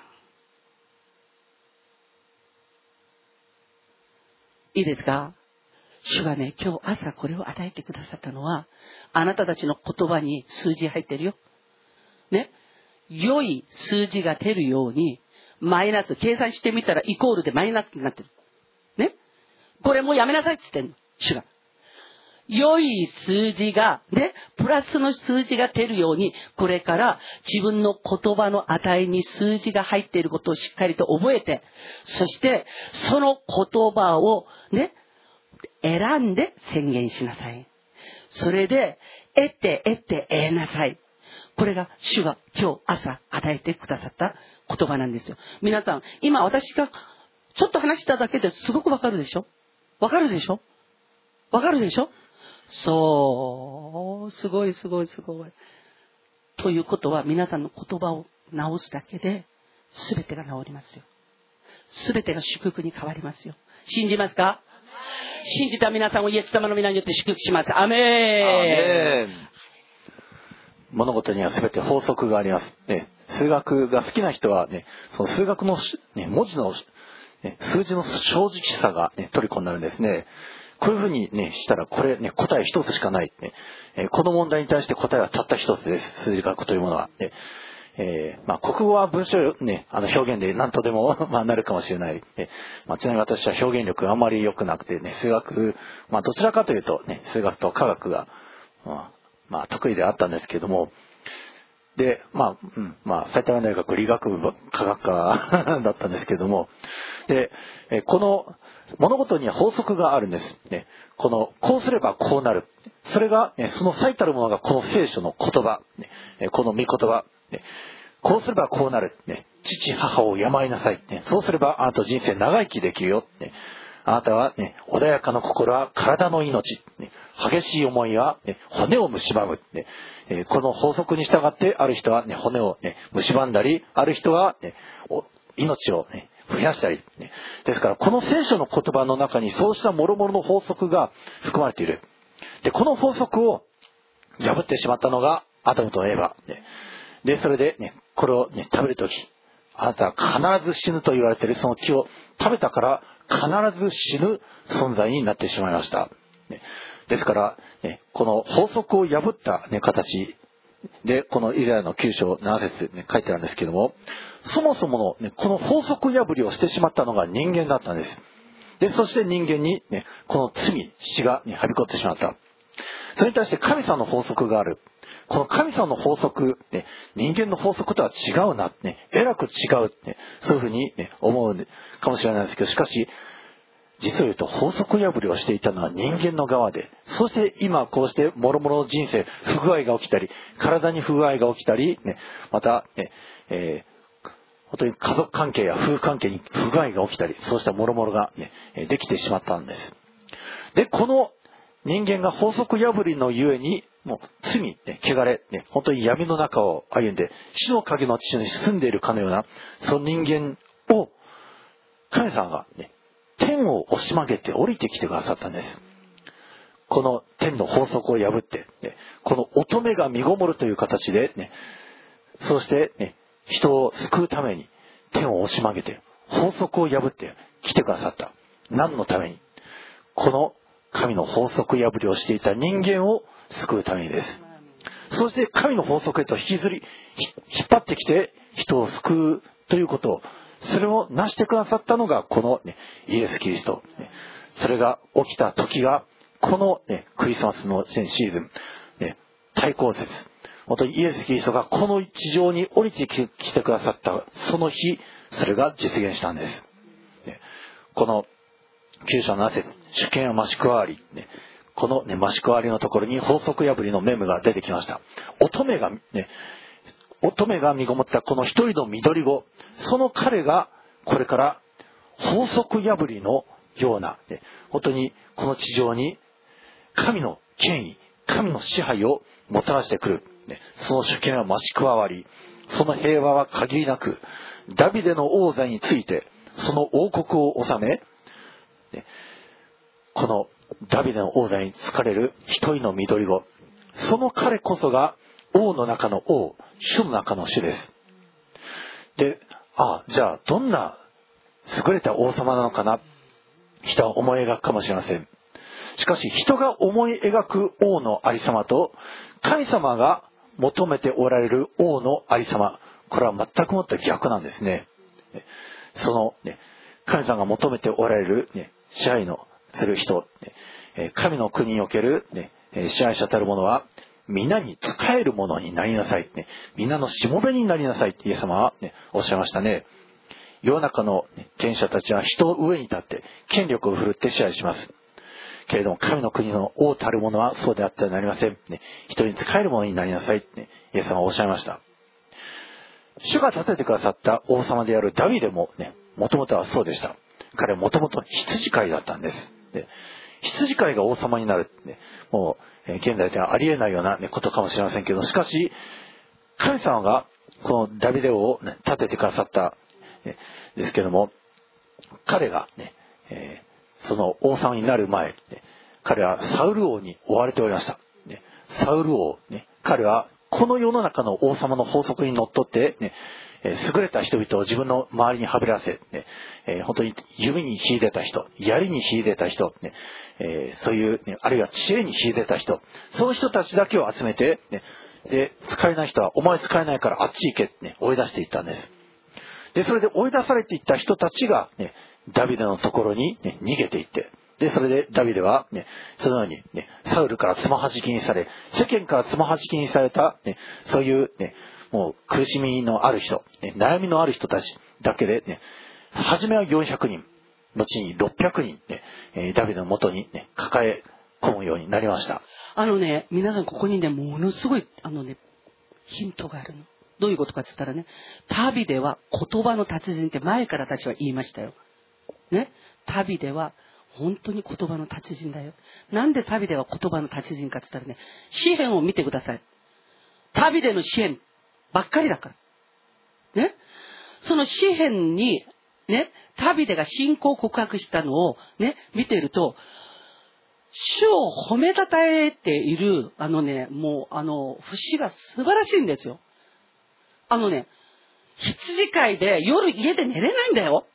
いいですか？主がね、今日朝これを与えてくださったのは、あなたたちの言葉に数字入ってるよ。ね？良い数字が出るように、マイナス、計算してみたらイコールでマイナスになってる。ね？これもうやめなさいって言ってんの。主が。良い数字が、ね、プラスの数字が出るように、これから自分の言葉の値に数字が入っていることをしっかりと覚えて、そして、その言葉をね、選んで宣言しなさい。それで、得て得て得なさい。これが主が今日朝与えてくださった言葉なんですよ。皆さん、今私がちょっと話しただけですごくわかるでしょ？わかるでしょ？わかるでしょ？そう、すごいすごいすごい。ということは皆さんの言葉を直すだけで全てが治りますよ。全てが祝福に変わりますよ。信じますか？信じた皆さんをイエス様の皆によって祝福します。アメー物事には全て法則があります。ね、数学が好きな人はね、その数学の、ね、文字の、ね、数字の正直さが、ね、虜になるんですね。こういうふうにね、したら、これね、答え一つしかない、ね。この問題に対して答えはたった一つです。数字学というものは。えー、まあ、国語は文章ね、あの表現で何とでも (laughs) まあ、なるかもしれない。えまあ、ちなみに私は表現力があまり良くなくてね、数学、まあ、どちらかというとね、数学と科学が、まあ、まあ、得意であったんですけども、で、まあ、うん、まあ、埼玉大学理学部科学科 (laughs) だったんですけども、で、えこの物事には法則があるんです。ね、この、こうすればこうなる。それが、ね、その最たるものがこの聖書の言葉、ね、この御言葉、ね、こうすればこうなる。ね、父、母を病いなさい。ね、そうすればあなた人生長生きできるよ。ね、あなたは、ね、穏やかな心は体の命。ね、激しい思いは、ね、骨を蝕む。ねえこの法則に従って、ある人は、ね、骨を、ね、蝕んだり、ある人は、ね、命を、ね、増やしたり、ね。ですから、この聖書の言葉の中にそうした諸々の法則が含まれている。で、この法則を破ってしまったのがアダムとエヴァ。ね、で、それでね、これをね、食べるとき、あなたは必ず死ぬと言われているその木を食べたから必ず死ぬ存在になってしまいました。ですから、この法則を破った、ね、形で、このイザヤの9章7節ね、書いてあるんですけども、そもそもの、ね、この法則破りをしてしまったのが人間だったんです。で、そして人間に、ね、この罪、死が、ね、はびこってしまった。それに対して神様の法則がある。この神様の法則、ね、人間の法則とは違うな、ね、えらく違う、ね、そういうふうに、ね、思うかもしれないですけど、しかし、実を言うと法則破りをしていたのは人間の側で、そして今こうして諸々の人生、不具合が起きたり、体に不具合が起きたり、ね、また、ね、えー、本当に家族関係や夫婦関係に不具合が起きたり、そうした諸々が、ね、できてしまったんです。で、この人間が法則破りのゆえに、もう罪、ね、汚れ、ね、本当に闇の中を歩んで、死の影の地に住んでいるかのような、その人間を、神様が、ね、天を押し曲げて降りてきてくださったんです。この天の法則を破って、ね、この乙女が身ごもるという形で、ね、そして、ね、人を救うために天を押し曲げて、法則を破って来てくださった。何のために？この神の法則破りをしていた人間を救うためにです。そして神の法則へと引きずり、引っ張ってきて人を救うということそれを成してくださったのがこの、ね、イエス・キリスト。それが起きた時が、この、ね、クリスマスのシーズン、ね、対抗節。本当にイエス・キリストがこの地上に降りてきてくださったその日、それが実現したんです。ね、この9章7節主権は増し加わり、ね、この、ね、増し加わりのところに法則破りのメムが出てきました。乙女が、ね、乙女が身ごもったこの一人の緑子、その彼がこれから法則破りのような、ね、本当にこの地上に神の権威、神の支配をもたらしてくる。ね、その主権は増し加わり、その平和は限りなく、ダビデの王座について、その王国を治め、ね、このダビデの王座に疲れる一人の緑子、その彼こそが王の中の王、主の中の主です。で、ああ、じゃあどんな優れた王様なのかな？人は思い描くかもしれません。しかし人が思い描く王のありさまと神様が求めておられる王のありさま、これは全くもって逆なんですね。その、ね、神様が求めておられる、ね、支配のする人、ね、神の国における、ね、支配者たる者は皆に仕える者になりなさい。ね、皆のしもべになりなさいってイエス様は、ね、おっしゃいましたね。世の中の、ね、権者たちは人を上に立って権力を振るって支配します。けれども神の国の王たる者はそうであってはなりません。ね、人に仕える者になりなさい。ね、イエス様はおっしゃいました。主が立ててくださった王様であるダビデもね、もともとはそうでした。彼はもともと羊飼いだったんです。で羊飼いが王様になるって、ね、もう、え現代ではありえないような、ね、ことかもしれませんけど、しかし、神様がこのダビデ王を、ね、立ててくださった、ね、ですけども、彼がね、えー、その王様になる前、ね、彼はサウル王に追われておりました。ね、サウル王、ね、彼はこの世の中の王様の法則にのっとって、ね、え優れた人々を自分の周りにはべらせ、ねえ、本当に弓に秀でた人、槍に秀でた人、ねえ、そういう、ね、あるいは知恵に秀でた人、その人たちだけを集めて、ね、で、使えない人は、お前使えないからあっち行けってね、追い出していったんです。で、それで追い出されていった人たちが、ね、ダビデのところに、ね、逃げていって、で、それでダビデは、ね、そのように、ね、サウルからつまはじきにされ、世間からつまはじきにされた、ね、そういう、ね、もう苦しみのある人、ね、悩みのある人たちだけで、ね、初めは400人、後に600人、ね、ダビデのもとに、ね、抱え込むようになりました。あのね、皆さんここにね、ものすごい、あのね、ヒントがあるの。どういうことかって言ったらね、旅では言葉の達人って前からたちは言いましたよ。ね。旅では本当に言葉の達人だよ。なんで旅では言葉の達人かって言ったらね、詩篇を見てください。旅での詩篇ばっかりだから。ね？その詩篇に、ね、旅でが信仰告白したのをね、見てると、主を褒めたたえている、あのね、もう、あの、節が素晴らしいんですよ。あのね、羊飼いで夜家で寝れないんだよ。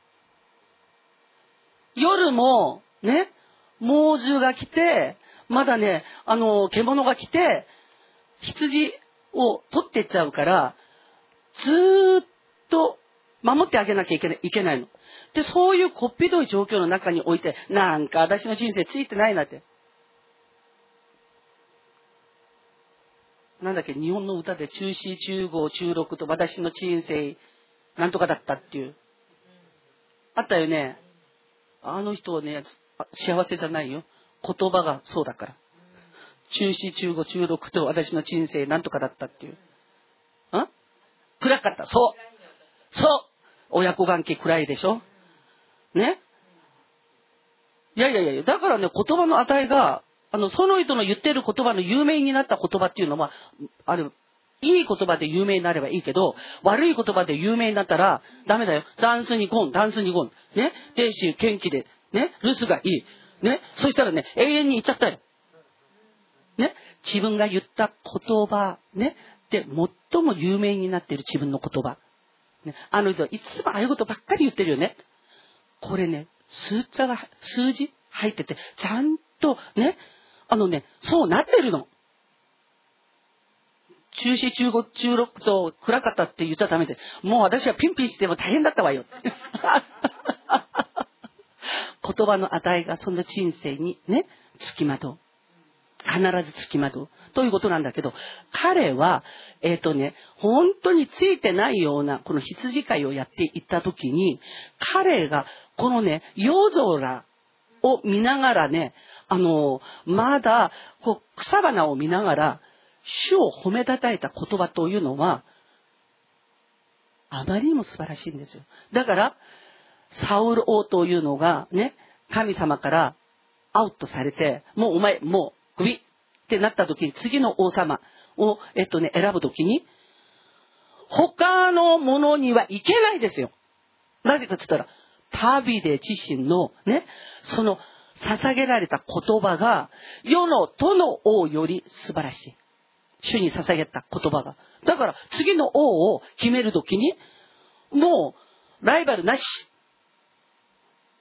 夜も、ね、猛獣が来て、まだね、あの、獣が来て、羊を取ってっちゃうから、ずーっと守ってあげなきゃいけないいけないの。で、そういうこっぴどい状況の中において、なんか私の人生ついてないなって。なんだっけ、日本の歌で中止、中号、中六と私の人生、なんとかだったっていう。あったよね。あの人はね、幸せじゃないよ。言葉がそうだから。中止、中五、中六と私の人生なんとかだったっていう。ん暗かった。そう。そう。親子関係暗いでしょ？ね？いやいやいや、だからね、言葉の値が、あの、その人の言ってる言葉の有名になった言葉っていうのは、ある、いい言葉で有名になればいいけど、悪い言葉で有名になったら、ダメだよ。ダンスにゴン、ダンスにゴン。ね？天使、元気で、ね？留守がいい。ね？そしたらね、永遠に言っちゃったよ。ね。自分が言った言葉、ね。で、最も有名になっている自分の言葉。ね。あの人、いつもああいうことばっかり言ってるよね。これね、数字が、数字入ってて、ちゃんとね、あのね、そうなってるの。中四、中五、中六と暗かったって言っちゃダメで、もう私はピンピンしても大変だったわよ。(laughs) 言葉の値がその人生にね、つきまとう。必ずつきまとう。ということなんだけど、彼は、えっ、ー、とね、本当についてないような、この羊飼いをやっていった時に、彼が、このね、夜空を見ながらね、あの、まだ、こう、草花を見ながら、主を褒めたたえた言葉というのは、あまりにも素晴らしいんですよ。だから、サウル王というのがね、神様からアウトされて、もうお前、もうう首ってなった時に次の王様を、えっとね、選ぶ時に、他のものにはいけないですよ。なぜかって言ったら、旅で自身のね、その捧げられた言葉が、世の都の王より素晴らしい。主に捧げた言葉が。だから次の王を決めるときに、もうライバルなし。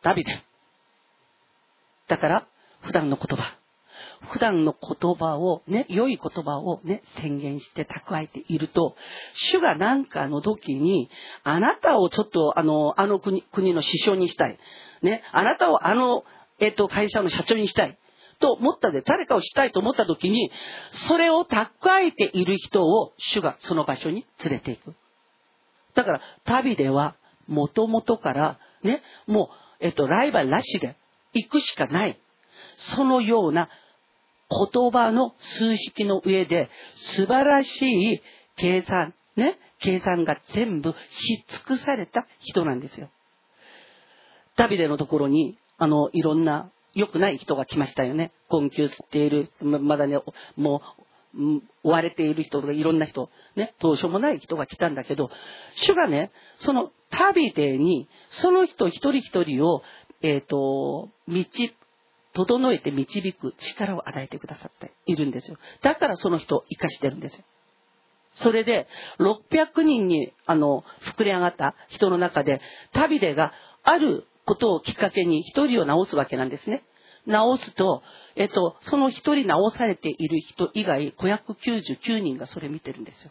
ダビデ。だから、普段の言葉。普段の言葉をね、良い言葉をね、宣言して蓄えていると、主が何かの時に、あなたをちょっとあの、あの国、国の首相にしたい。ね、あなたをあの、えっ、と、会社の社長にしたい。と思ったで、誰かをしたいと思った時に、それを蓄えている人を主がその場所に連れていく。だから、旅では、もともとから、ね、もう、えっと、ライバルなしで行くしかない。そのような言葉の数式の上で素晴らしい計算、ね、計算が全部し尽くされた人なんですよ。ダビデのところに、あの、いろんな良くない人が来ましたよね。困窮吸っている、まだね、もう、追われている人とかいろんな人、ね、どうしようもない人が来たんだけど、主がね、その旅でに、その人一人一人を、えっ、ー、と、整えて導く力を与えてくださっているんですよ。だからその人を生かしてるんですよ。それで、600人に、あの、膨れ上がった人の中で、旅でがあることをきっかけに一人を治すわけなんですね。治すと、えっと、その一人治されている人以外、599人がそれ見てるんですよ。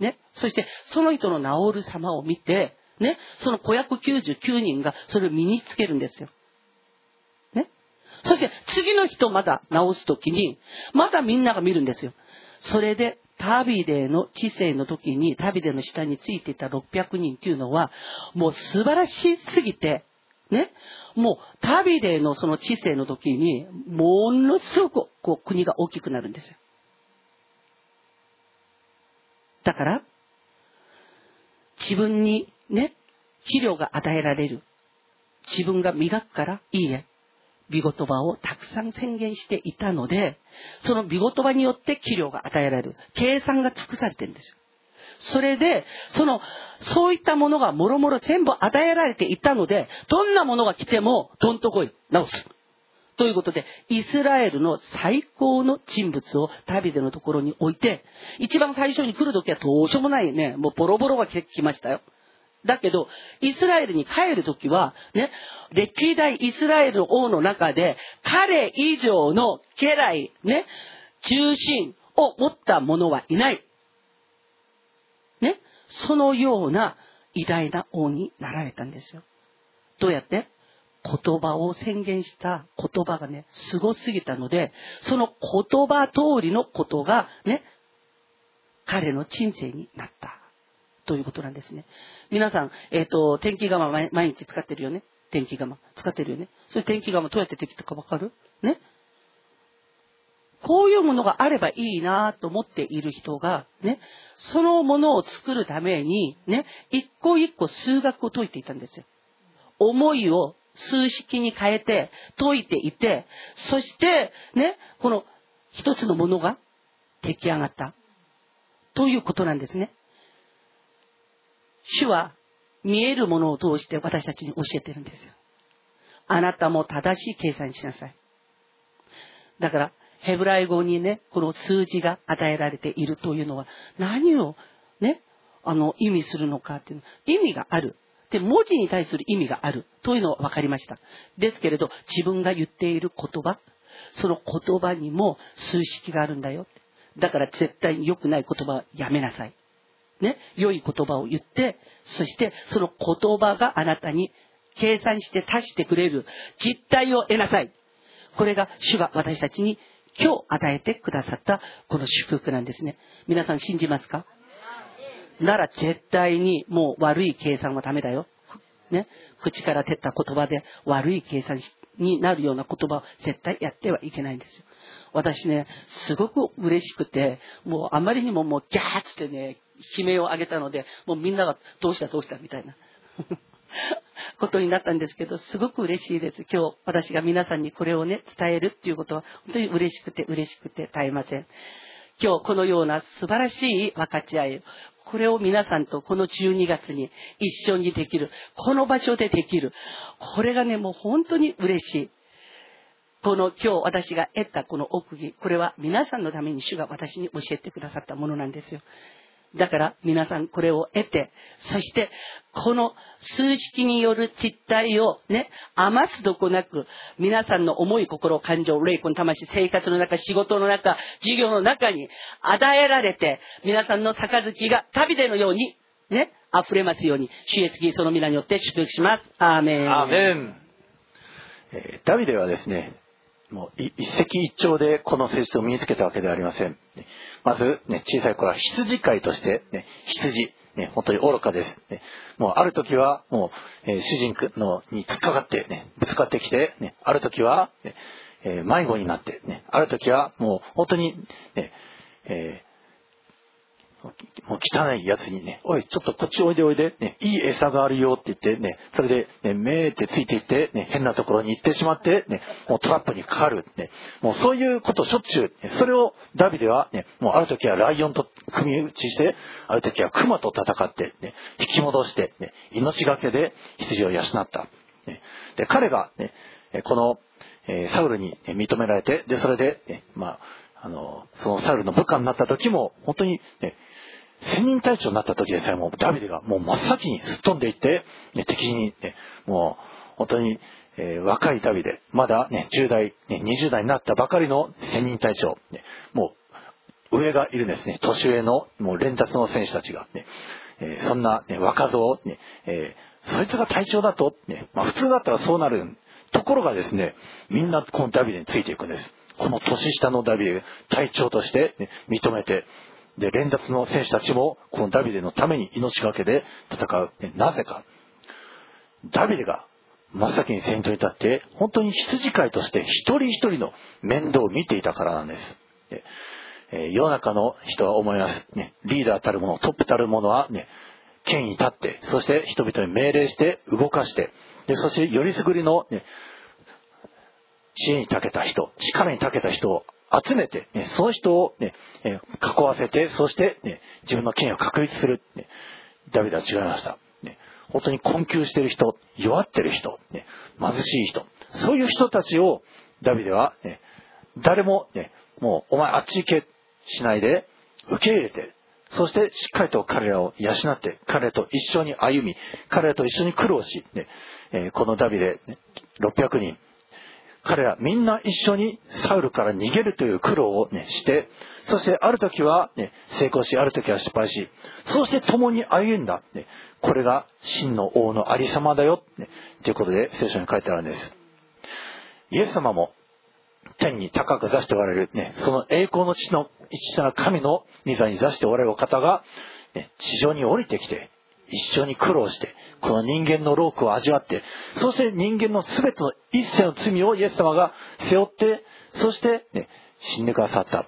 ね。そして、その人の治る様を見て、ね。その599人がそれを身につけるんですよ。そして、次の人まだ治すときに、まだみんなが見るんですよ。それで、タビデの知性の時に、タビデの下についていた600人っていうのは、もう素晴らしすぎて、ね、もうタビデのその知性の時に、ものすごくこう国が大きくなるんですよ。だから、自分にね、肥料が与えられる。自分が磨くからいいえ。美言葉をたくさん宣言していたので、その美言葉によって器量が与えられる。計算が尽くされてるんです。それで、その、そういったものがもろもろ全部与えられていたので、どんなものが来ても、どんと来い、直す。ということで、イスラエルの最高の人物を旅でのところに置いて、一番最初に来るときはどうしようもないね、もうボロボロが来ましたよ。だけど、イスラエルに帰るときは、ね、歴代イスラエル王の中で、彼以上の家来、ね、中心を持った者はいない。ね、そのような偉大な王になられたんですよ。どうやって？言葉を宣言した言葉がね、凄すぎたので、その言葉通りのことがね、彼の人生になった。ということなんですね。皆さん、えっ、ー、と、天気釜毎日使ってるよね？天気釜。使ってるよね？それ天気釜どうやってできたかわかる？ね？こういうものがあればいいなと思っている人が、ね、そのものを作るために、ね、一個一個数学を解いていたんですよ。思いを数式に変えて解いていて、そして、ね、この一つのものが出来上がった。ということなんですね。主は見えるものを通して私たちに教えてるんですよ。あなたも正しい計算しなさい。だから、ヘブライ語にね、この数字が与えられているというのは、何をね、あの、意味するのかっていうの、意味がある。で、文字に対する意味があるというのは分かりました。ですけれど、自分が言っている言葉、その言葉にも数式があるんだよ。だから絶対に良くない言葉はやめなさい。ね、良い言葉を言って、そしてその言葉があなたに計算して足してくれる実態を得なさい。これが主が私たちに今日与えてくださったこの祝福なんですね。皆さん信じますか？なら絶対にもう悪い計算はダメだよ。ね？口から出た言葉で悪い計算になるような言葉を絶対やってはいけないんですよ。私ね、すごく嬉しくて、もうあまりにももうギャーってね、悲鳴を上げたので、もうみんながどうしたどうしたみたいな (laughs) ことになったんですけど、すごく嬉しいです。今日私が皆さんにこれをね、伝えるっていうことは本当に嬉しくて嬉しくて絶えません。今日このような素晴らしい分かち合い、これを皆さんとこの12月に一緒にできる、この場所でできる、これがね、もう本当に嬉しい。この今日私が得たこの奥義、これは皆さんのために主が私に教えてくださったものなんですよ。だから皆さんこれを得て、そしてこの数式による実態をね、余すどこなく皆さんの思い、心、感情、霊魂、魂、生活の中、仕事の中、授業の中に与えられて、皆さんの杯が旅でのようにね、溢れますように、主イエスキリストの皆によって祝福します。アーメン。アーメン。えー、ダビデはですね、もう一石一鳥でこの性質を身につけたわけではありません。まず、ね、小さい頃は羊飼いとして、ね、羊、ね、本当に愚かです。ね、もうある時は、もう、えー、主人のに突っかかって、ね、ぶつかってきて、ね、ある時は、ねえー迷子になって、ね、ある時はもう本当に、ね、えーもう汚いやつにね、おい、ちょっとこっちおいでおいで、ね、いい餌があるよって言ってね、それで、ね、めーってついていって、ね、変なところに行ってしまって、ね、もうトラップにかかる、ね、もうそういうことをしょっちゅう、ねそれをダビデは、ね、もうある時はライオンと組み打ちして、ある時はクマと戦って、ね、引き戻して、ね、命がけで羊を養った。ね、で、彼が、ね、えこの、えーサウルにね認められて、で、それで、ね、まあ、あの、そのサウルの部下になった時も、本当に、ね、千人隊長になった時でさえもうダビデがもう真っ先にすっ飛んでいって、ね、敵に、ね、もう本当に、えー若いダビデ、まだね、10代、ね、20代になったばかりの千人隊長、ね、もう上がいるんですね、年上のもう連達の選手たちが、ね、えーそんな、ね、若造、ね、えーそいつが隊長だと、ね、まあ普通だったらそうなる。ところがですね、みんなこのダビデについていくんです。この年下のダビデ、隊長として、ね認めて、で、連達の選手たちも、このダビデのために命がけで戦う。なぜか。ダビデが真っ先に先頭に立って、本当に羊飼いとして一人一人の面倒を見ていたからなんです。でえー世の中の人は思います。ね、リーダーたる者、トップたる者はね、権威に立って、そして人々に命令して動かして、で、そしてよりすぐりの、ね、知恵に長けた人、力に長けた人を集めて、ね、その人を、ね、囲わせて、そして、ね、自分の権威を確立する。ね、ダビデは違いました。ね、本当に困窮している人、弱っている人、ね、貧しい人、そういう人たちをダビデは、ね、誰も、ね、もうお前あっち行けしないで受け入れて、そしてしっかりと彼らを養って、彼らと一緒に歩み、彼らと一緒に苦労し、ねえこのダビデ、ね、600人、彼らみんな一緒にサウルから逃げるという苦労を、ね、して、そしてある時は、ね、成功し、ある時は失敗し、そして共に歩んだ。ね、これが真の王のありさまだよ。ね、ということで聖書に書いてあるんです。イエス様も天に高く座しておられる、ね、その栄光の地の一な神の御座に座しておられる方が、ね、地上に降りてきて、一緒に苦労して、この人間の労苦を味わって、そして人間の全ての一切の罪をイエス様が背負って、そして、ね、死んでくださった。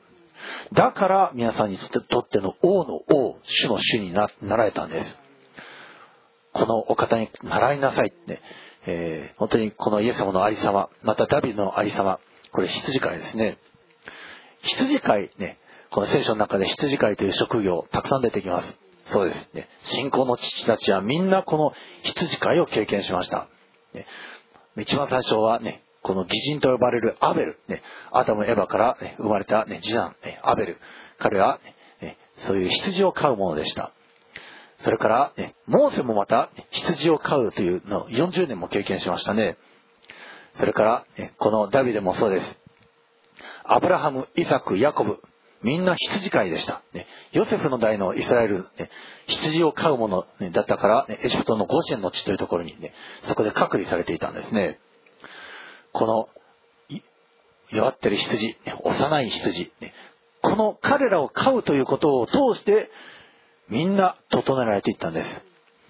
だから皆さんにとっての王の王、主の主になられたんです。このお方に習いなさいって、ねえー本当にこのイエス様のありさま、またダビデのありさま、これ羊飼いですね。羊飼いね、この聖書の中で羊飼いという職業たくさん出てきます。そうですね。信仰の父たちはみんなこの羊飼いを経験しました。ね一番最初はね、この義人と呼ばれるアベル、ね、アダム・エヴァから、ね、生まれた、ね、次男、ね、アベル。彼は、そういう羊を飼うものでした。それから、ね、モーセもまた羊を飼うというのを40年も経験しましたね。それから、ねこのダビデもそうです。アブラハム、イサク、ヤコブ、みんな羊飼いでした。ねヨセフの代のイスラエル、ね羊を飼うもの、ねだったから、ねエジプトのゴシェンの地というところに、ね、そこで隔離されていたんですね。この、弱ってる羊、幼い羊、ねこの彼らを飼うということを通して、みんな整えられていったんです。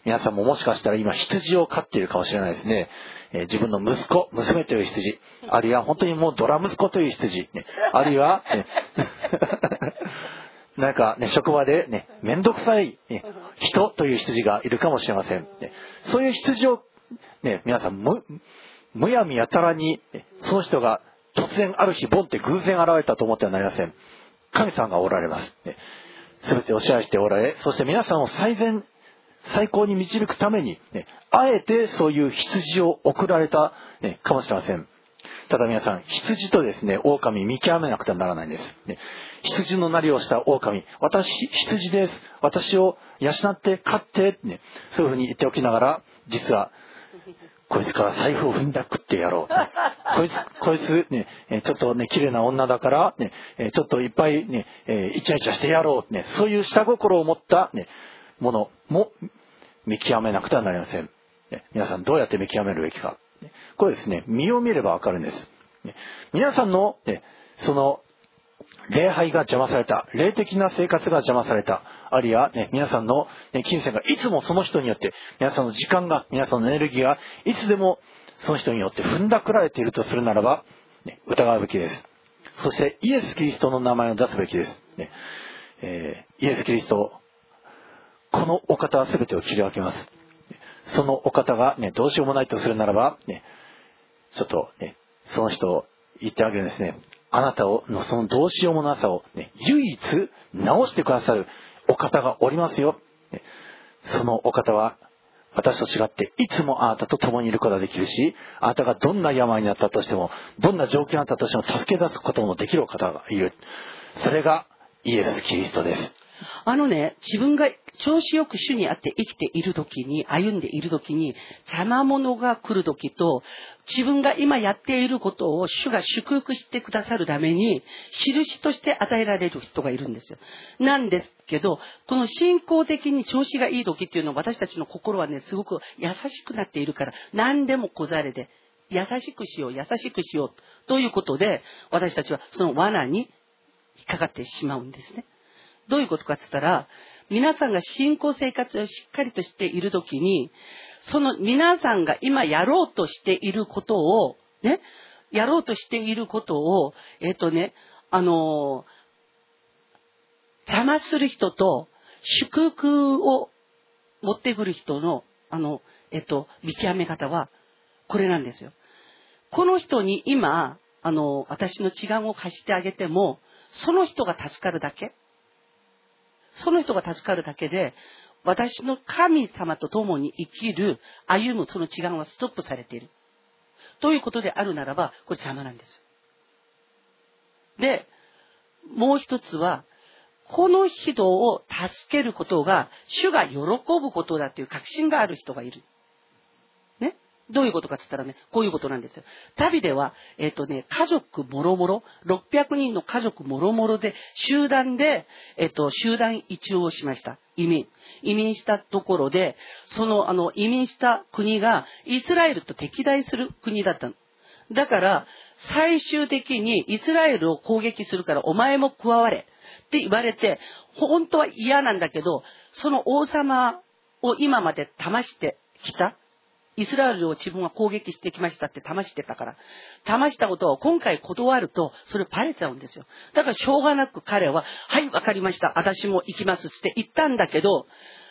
皆さんももしかしたら今羊を飼っているかもしれないですね。え自分の息子、娘という羊、あるいは本当にもうドラ息子という羊、ね、あるいは、ね (laughs) なんかね、職場でね、めんどくさい、ね、人という羊がいるかもしれません。ねそういう羊を、ね、皆さんむ、むやみやたらに、ねその人が突然ある日ボンって偶然現れたと思ってはなりません。神様がおられます。ね全てを支配しておられ、そして皆さんを最善、最高に導くために、ね、あえてそういう羊を送られた、ね、かもしれません。ただ皆さん、羊とですね、狼見極めなくてはならないんです。ね、羊のなりをした狼、私、羊です。私を養って飼って、ね、そういうふうに言っておきながら、実は、こいつから財布を踏んだくってやろう。こいつ、こいつね、ちょっとね、綺麗な女だから、ね、ちょっといっぱいね、えイチャイチャしてやろう。ね、そういう下心を持った、ね、ものも見極めなくてはなりません。ね皆さんどうやって見極めるべきか。これですね、身を見ればわかるんです。皆さんの、その、礼拝が邪魔された、霊的な生活が邪魔された、あるいは、ね、皆さんの、ね、金銭がいつもその人によって、皆さんの時間が、皆さんのエネルギーが、いつでもその人によって踏んだくられているとするならば、ね、疑うべきです。そしてイエス・キリストの名前を出すべきです。ねえー、イエス・キリスト、このお方は全てを切り分けます。そのお方が、ね、どうしようもないとするならば、ね、ちょっと、ね、その人を言ってあげるんですね。あなたをのそのどうしようもなさを、ね、唯一直してくださるお方がおりますよ。ね、そのお方は私と違っていつもあなたと共にいることができるし、あなたがどんな病になったとしても、どんな状況になったとしても助け出すこともできるお方がいる。それがイエス・キリストです。あのね、自分が調子よく主にあって生きている時に、歩んでいる時に、邪魔者が来る時と、自分が今やっていることを主が祝福してくださるために、印として与えられる人がいるんですよ。なんですけど、この信仰的に調子がいい時っていうのは私たちの心はね、すごく優しくなっているから、何でも小ざれで、優しくしよう、優しくしよう、ということで、私たちはその罠に引っかかってしまうんですね。どういうことかって言ったら、皆さんが信仰生活をしっかりとしているときに、その皆さんが今やろうとしていることを、ね、やろうとしていることを、えっ、ー、とね、あの邪魔する人と祝福を持ってくる人の、あの、えっ、ー、と、見極め方は、これなんですよ。この人に今、あの、私の治安を貸してあげても、その人が助かるだけ。その人が助かるだけで、私の神様と共に生きる、歩むその違いはストップされている。ということであるならば、これ邪魔なんですよ。で、もう一つは、この人を助けることが、主が喜ぶことだという確信がある人がいる。どういうことかって言ったらね、こういうことなんですよ。旅では、えっ、ー、とね、家族もろもろ、600人の家族もろもろで、集団で、えっ、ー、と、集団移住をしました。移民。移民したところで、その、あの、移民した国が、イスラエルと敵対する国だったの。だから、最終的にイスラエルを攻撃するからお前も加われって言われて、本当は嫌なんだけど、その王様を今まで騙してきた。イスラエルを自分は攻撃してきましたって騙してたから。騙したことを今回断ると、それバレちゃうんですよ。だからしょうがなく彼は、はい、わかりました。私も行きますって言ったんだけど、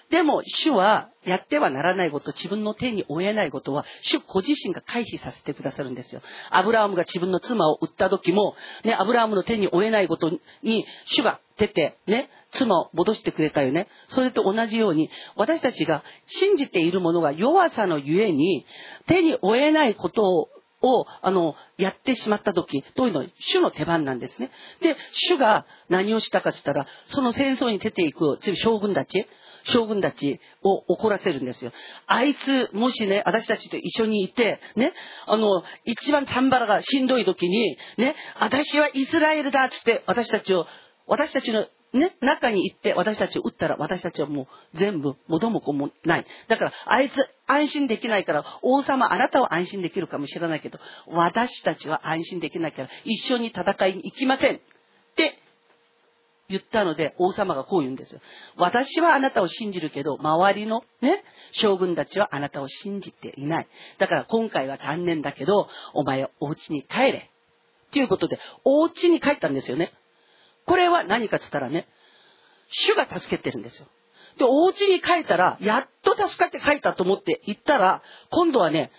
でも、主はやってはならないこと、自分の手に負えないことは、主ご自身が回避させてくださるんですよ。アブラハムが自分の妻を売った時も、ね、アブラハムの手に負えないことに、主が出て、ね、妻を戻してくれたよね。それと同じように、私たちが信じているものが弱さのゆえに、手に負えないことをを、あの、やってしまった時、というのは主の手番なんですね。で、主が何をしたかって言ったら、その戦争に出ていく将軍たち、将軍たちを怒らせるんですよ。あいつ、もしね、私たちと一緒にいて、ね、あの、一番チャンバラがしんどい時に、ね、私はイスラエルだっつって、私たちを、私たちのね、中に行って私たちを撃ったら私たちはもう全部元も子もない。だからあいつ安心できないから王様あなたは安心できるかもしれないけど私たちは安心できないから一緒に戦いに行きませんって言ったので、王様がこう言うんですよ。私はあなたを信じるけど、周りのね、将軍たちはあなたを信じていない。だから今回は残念だけど、お前はお家に帰れ。ということで、お家に帰ったんですよね。これは何かつったらね、主が助けてるんですよ。で、お家に帰ったら、やっと助かって帰ったと思って行ったら、今度はね、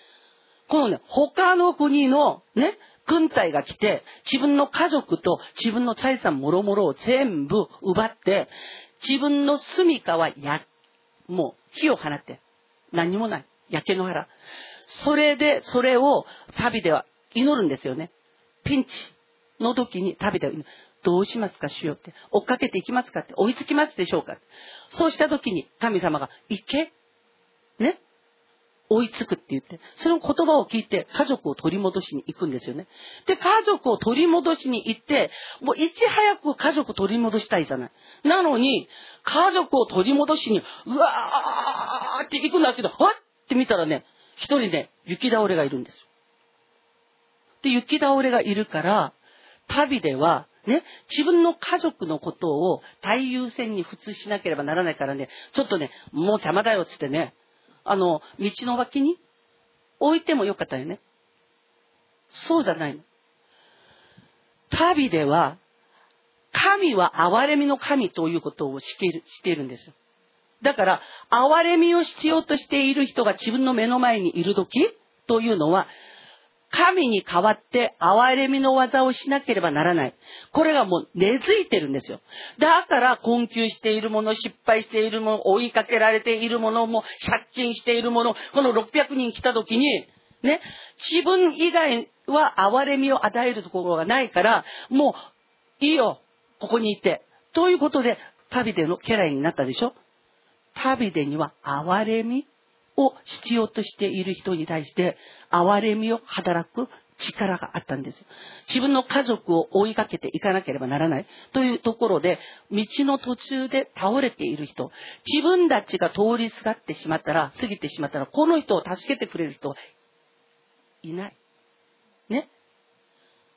このね、他の国のね、軍隊が来て、自分の家族と自分の財産もろもろを全部奪って、自分の住処はや、もう火を放って、何もない。焼け野原。それで、それを旅では祈るんですよね。ピンチの時に旅では祈る。どうしますか、主よって。追っかけていきますかって。追いつきますでしょうかそうした時に神様が、行けね追いつくって言って、その言葉を聞いて家族を取り戻しに行くんですよね。で、家族を取り戻しに行って、もういち早く家族を取り戻したいじゃない。なのに、家族を取り戻しに、うわーって行くんだけど、わって見たらね、一人ね、雪倒れがいるんですよ。で、雪倒れがいるから、旅では、ね、自分の家族のことを最優先に普通しなければならないからね、ちょっとね、もう邪魔だよっつってね、あの、道の脇に置いてもよかったよね。そうじゃないの。旅では、神は憐れみの神ということを知っているんですよ。だから、憐れみを必要としている人が自分の目の前にいるときというのは、神に代わって憐れみの技をしなければならない。これがもう根付いてるんですよ。だから困窮しているもの、失敗しているもの、追いかけられているものも、借金しているもの、この600人来た時に、ね、自分以外は憐れみを与えるところがないから、もういいよ、ここにいて。ということで、旅での家来になったでしょ？旅でには憐れみを必要としている人に対して憐れみを働く力があったんです。自分の家族を追いかけていかなければならないというところで、道の途中で倒れている人、自分たちが通りすがってしまったら、過ぎてしまったら、この人を助けてくれる人はいない。ね？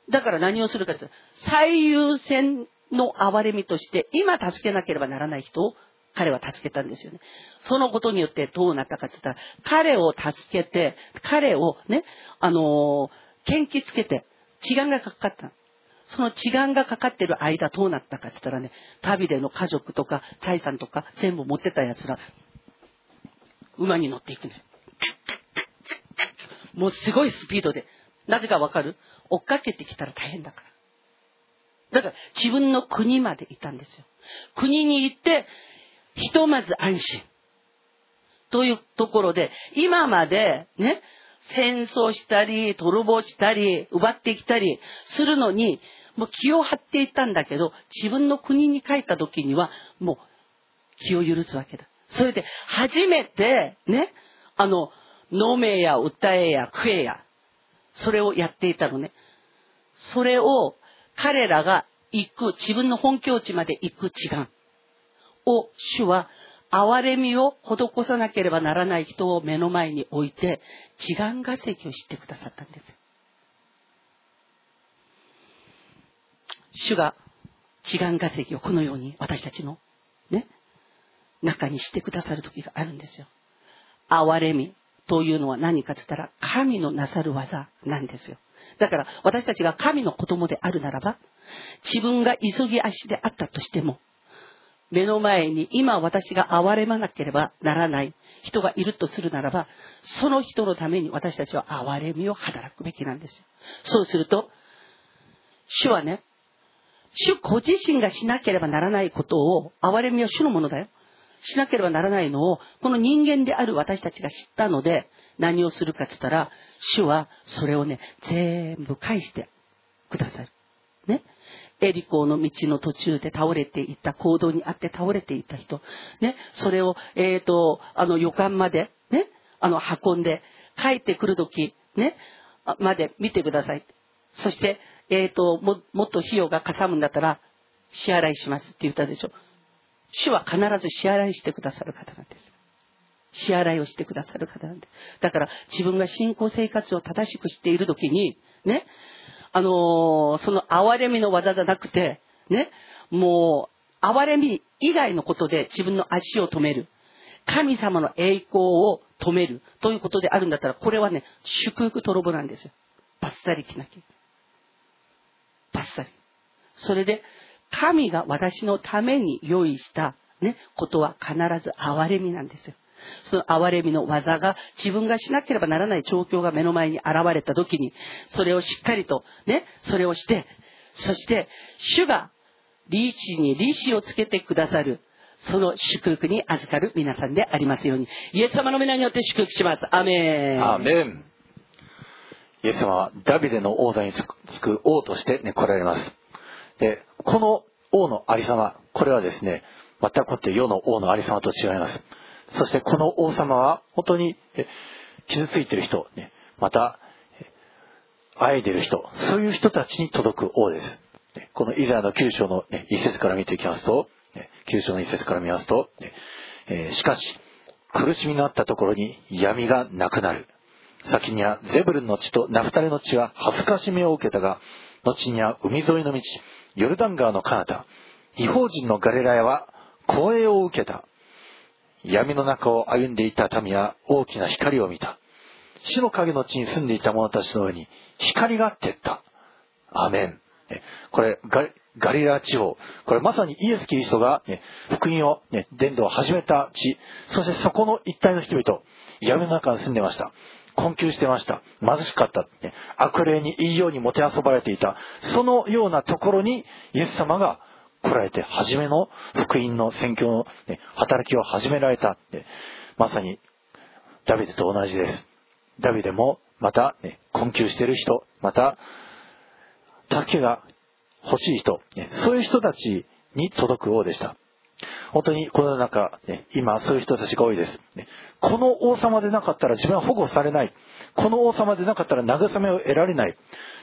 だから何をするかというと、最優先の憐れみとして、今助けなければならない人を彼は助けたんですよね。そのことによってどうなったかって言ったら、彼を助けて、彼をね、あのー、元気つけて、治安がかかった。その治安がかかってる間どうなったかって言ったらね、旅での家族とか財産とか全部持ってた奴ら、馬に乗っていくね。もうすごいスピードで。なぜかわかる？追っかけてきたら大変だから。だから自分の国まで行ったんですよ。国に行って、ひとまず安心。というところで、今までね、戦争したり、泥棒したり、奪ってきたりするのに、もう気を張っていたんだけど、自分の国に帰った時には、もう気を許すわけだ。それで、初めて、ね、あの、飲めや歌えや食えや、それをやっていたのね。それを彼らが行く、自分の本拠地まで行く時間。を主は憐れみを施さなければならない人を目の前に置いて、時間稼ぎをしてくださったんです。主が時間稼ぎをこのように私たちのね、中にしてくださる時があるんですよ。憐れみというのは何かって言ったら神のなさる技なんですよ。だから私たちが神の子供であるならば、自分が急ぎ足であったとしても、目の前に今私が憐れまなければならない人がいるとするならば、その人のために私たちは憐れみを働くべきなんですよ。そうすると、主はね、主ご自身がしなければならないことを、憐れみは主のものだよ。しなければならないのを、この人間である私たちが知ったので、何をするかって言ったら、主はそれをね、全部返してくださる。ね。エリコの道の途中で倒れていった行動にあって倒れていた人、ね、それを、えっ、ー、と、あの予感まで、ね、あの運んで、帰ってくるとき、ね、まで見てください。そして、えっ、ー、と、も、もっと費用がかさむんだったら、支払いしますって言ったでしょ。主は必ず支払いしてくださる方なんです。支払いをしてくださる方なんです。だから、自分が信仰生活を正しくしているときに、ね、あの、その憐れみの技じゃなくて、ね、もう、憐れみ以外のことで自分の足を止める。神様の栄光を止める。ということであるんだったら、これはね、祝福泥棒なんですよ。バッサリ着なきゃ。バッサリ。それで、神が私のために用意した、ね、ことは必ず憐れみなんですよ。その憐れみの技が自分がしなければならない状況が目の前に現れた時に、それをしっかりとね、それをして、そして、主が利子に利子をつけてくださる、その祝福に預かる皆さんでありますように、イエス様の皆によって祝福します。アメン。アメン。イエス様はダビデの王座につく王としてね、来られます。で、この王のありさま、これはですね、全くこって世の王のありさまと違います。そしてこの王様は本当に傷ついてる人、ね、また、あえてる人、そういう人たちに届く王です。このイザヤの9章の、一節から見ていきますと、9章の一節から見ますと、しかし、苦しみのあったところに闇がなくなる。先にはゼブルンの地とナフタレの地は恥ずかしみを受けたが、後には海沿いの道、ヨルダン川の彼方、違法人のガレラヤは光栄を受けた。闇の中を歩んでいた民は大きな光を見た。死の影の地に住んでいた者たちの上に光が照った。アメン。これガリラ地方これまさにイエス・キリストが、ね、福音を、ね、伝道を始めた地そしてそこの一帯の人々闇の中に住んでました困窮してました貧しかった、ね、悪霊にいいようにもてあそばれていたそのようなところにイエス様が来られて初めの福音の宣教の、ね、働きを始められた、ね、まさにダビデと同じです。ダビデもまた、ね、困窮している人また助けが欲しい人、ね、そういう人たちに届く王でした。本当にこの中、ね、今そういう人たちが多いです、ね、この王様でなかったら自分は保護されない。この王様でなかったら慰めを得られない、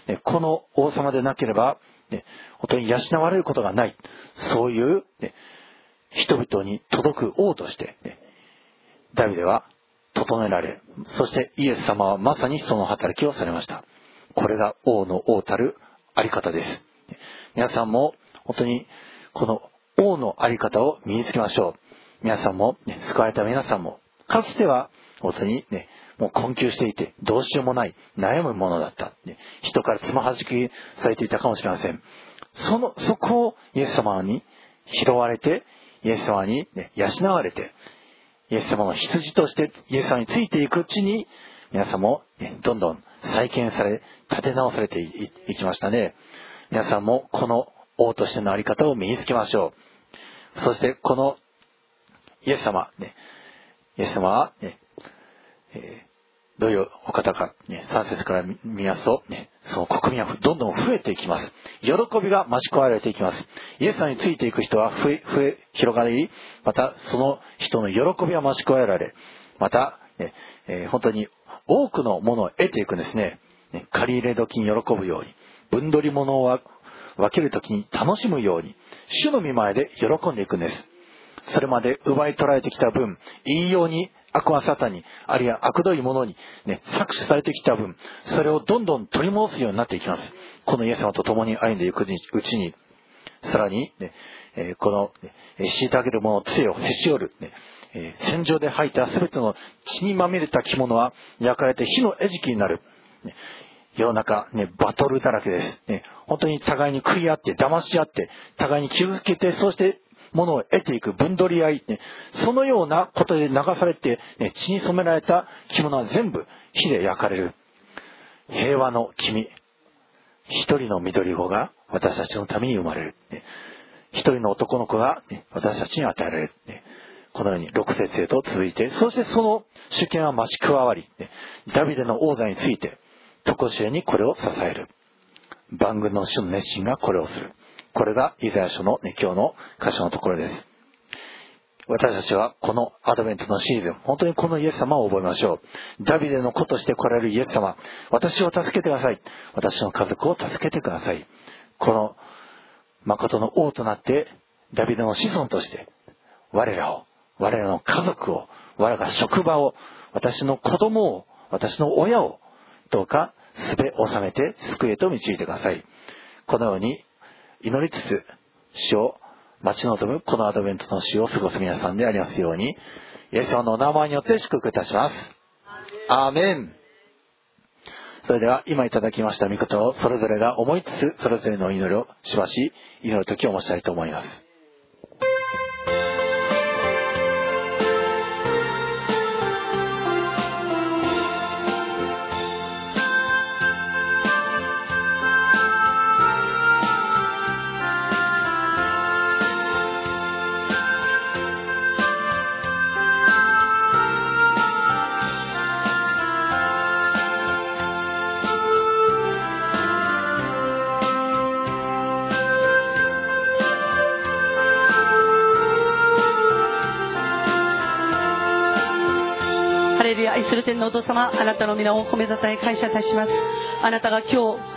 ね、この王様でなければ、ね、本当に養われることがないそういう、ね、人々に届く王として、ね、ダビデは整えられそしてイエス様はまさにその働きをされましたこれが王の王たるあり方です皆さんも本当にこの王のあり方を身につけましょう。皆さんも、ね、救われた皆さんも、かつては、本当にね、もう困窮していて、どうしようもない、悩むものだった。人からつまはじきされていたかもしれません。その、そこをイエス様に拾われて、イエス様に、ね、養われて、イエス様の羊としてイエス様についていくうちに、皆さんも、ね、どんどん再建され、立て直されていきましたね。皆さんもこの王としてのあり方を身につけましょう。そしてこのイエス様、ね、イエス様は、ね、えー、どういうお方か、ね、3節から見ますと、ね、その国民はどんどん増えていきます。喜びが増し加えられていきます。イエス様についていく人は増え、増え、広がり、またその人の喜びは増し加えられ、また、ねえー、本当に多くのものを得ていくんですね。ね借り入れ時に喜ぶように、分取り物を分ける時に楽しむように、主の御前で喜んでいくんです。それまで奪い取られてきた分、いいように悪魔沙汰に、あるいは悪どいものに、ね、搾取されてきた分、それをどんどん取り戻すようになっていきます。このイエス様と共に歩んでいくうちに、さらに、ね、え、この、ね、虐げる者、杖をへし折る、ね、え、戦場で吐いた全ての血にまみれた着物は焼かれて火の餌食になる。ね、世の中、ね、バトルだらけです。ね、本当に互いに食い合って、騙し合って、互いに傷つけて、そして物を得ていく分取り合い、ね、そのようなことで流されて、ね、血に染められた着物は全部火で焼かれる。平和の君。一人の緑子が私たちのために生まれる。ね、一人の男の子が、ね、私たちに与えられる。ね、このように6節へと続いて、そしてその主権は増し加わり、ね、ダビデの王座について、常しえにこれを支える。番組の主の熱心がこれをする。これがイザヤ書の、ね、今日の箇所のところです。私たちはこのアドベントのシーズン、本当にこのイエス様を覚えましょう。ダビデの子として来られるイエス様、私を助けてください。私の家族を助けてください。この誠の王となって、ダビデの子孫として、我らを、我らの家族を、我らが職場を、私の子供を、私の親を、どうかすべ収めて救いへと導いてください。このように祈りつつ死を待ち望むこのアドベントの死を過ごす皆さんでありますように、イエス様のお名前によって祝福いたします。アーメン。それでは今いただきました御事をそれぞれが思いつつそれぞれの祈りをしばし祈る時を申したいと思います。天のお父様あなたの皆を褒めたたえ感謝いたします。あなたが今日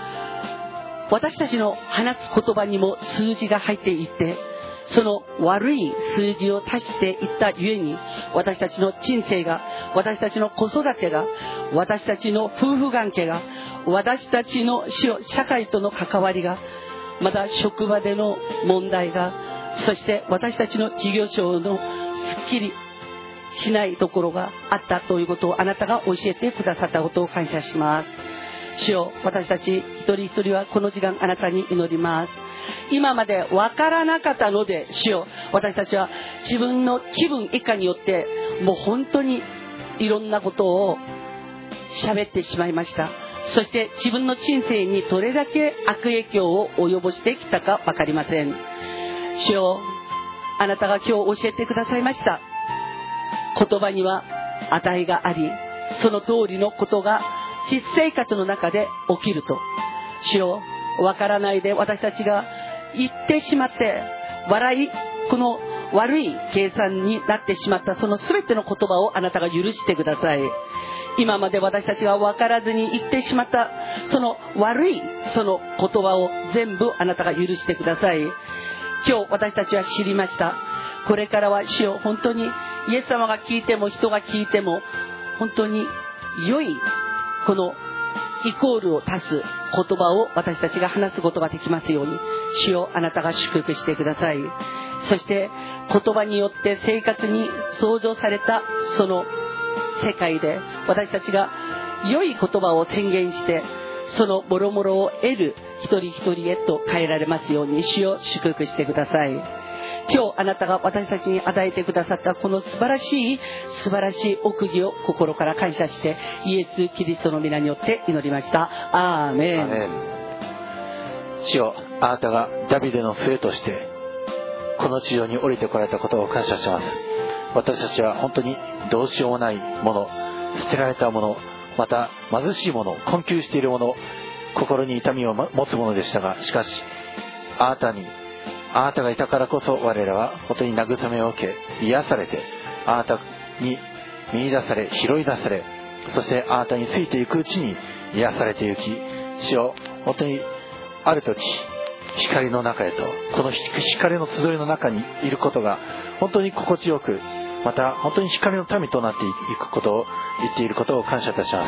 私たちの話す言葉にも数字が入っていてその悪い数字を足していったゆえに私たちの人生が私たちの子育てが私たちの夫婦関係が私たちの社会との関わりがまた職場での問題がそして私たちの事業所のすっきりしないところがあったということをあなたが教えてくださったことを感謝します。主よ私たち一人一人はこの時間あなたに祈ります。今まで分からなかったので主よ私たちは自分の気分以下によってもう本当にいろんなことを喋ってしまいました。そして自分の人生にどれだけ悪影響を及ぼしてきたか分かりません。主よあなたが今日教えてくださいました。言葉には値がありその通りのことが実生活の中で起きると。主よ分からないで私たちが言ってしまって笑いこの悪い計算になってしまったその全ての言葉をあなたが許してください。今まで私たちが分からずに言ってしまったその悪いその言葉を全部あなたが許してください。今日私たちは知りました。これからは主よ。本当にイエス様が聞いても人が聞いても本当に良いこのイコールを足す言葉を私たちが話すことができますように。主よあなたが祝福してください。そして言葉によって生活に創造されたその世界で私たちが良い言葉を宣言してそのもろもろを得る一人一人へと変えられますように主を祝福してください。今日あなたが私たちに与えてくださったこの素晴らしい素晴らしい奥義を心から感謝してイエス・キリストの皆によって祈りました。アーメン。アメン。主よあなたがダビデの末としてこの地上に降りてこられたことを感謝します。私たちは本当にどうしようもないもの捨てられたものまた貧しいもの困窮しているもの心に痛みを持つものでしたがしかしあなたにあなたがいたからこそ我らは本当に慰めを受け癒されてあなたに見出され拾い出されそしてあなたについていくうちに癒されていき主よ本当にある時光の中へとこの光の集いの中にいることが本当に心地よくまた本当に光の民となっていくことを言っていることを感謝いたしま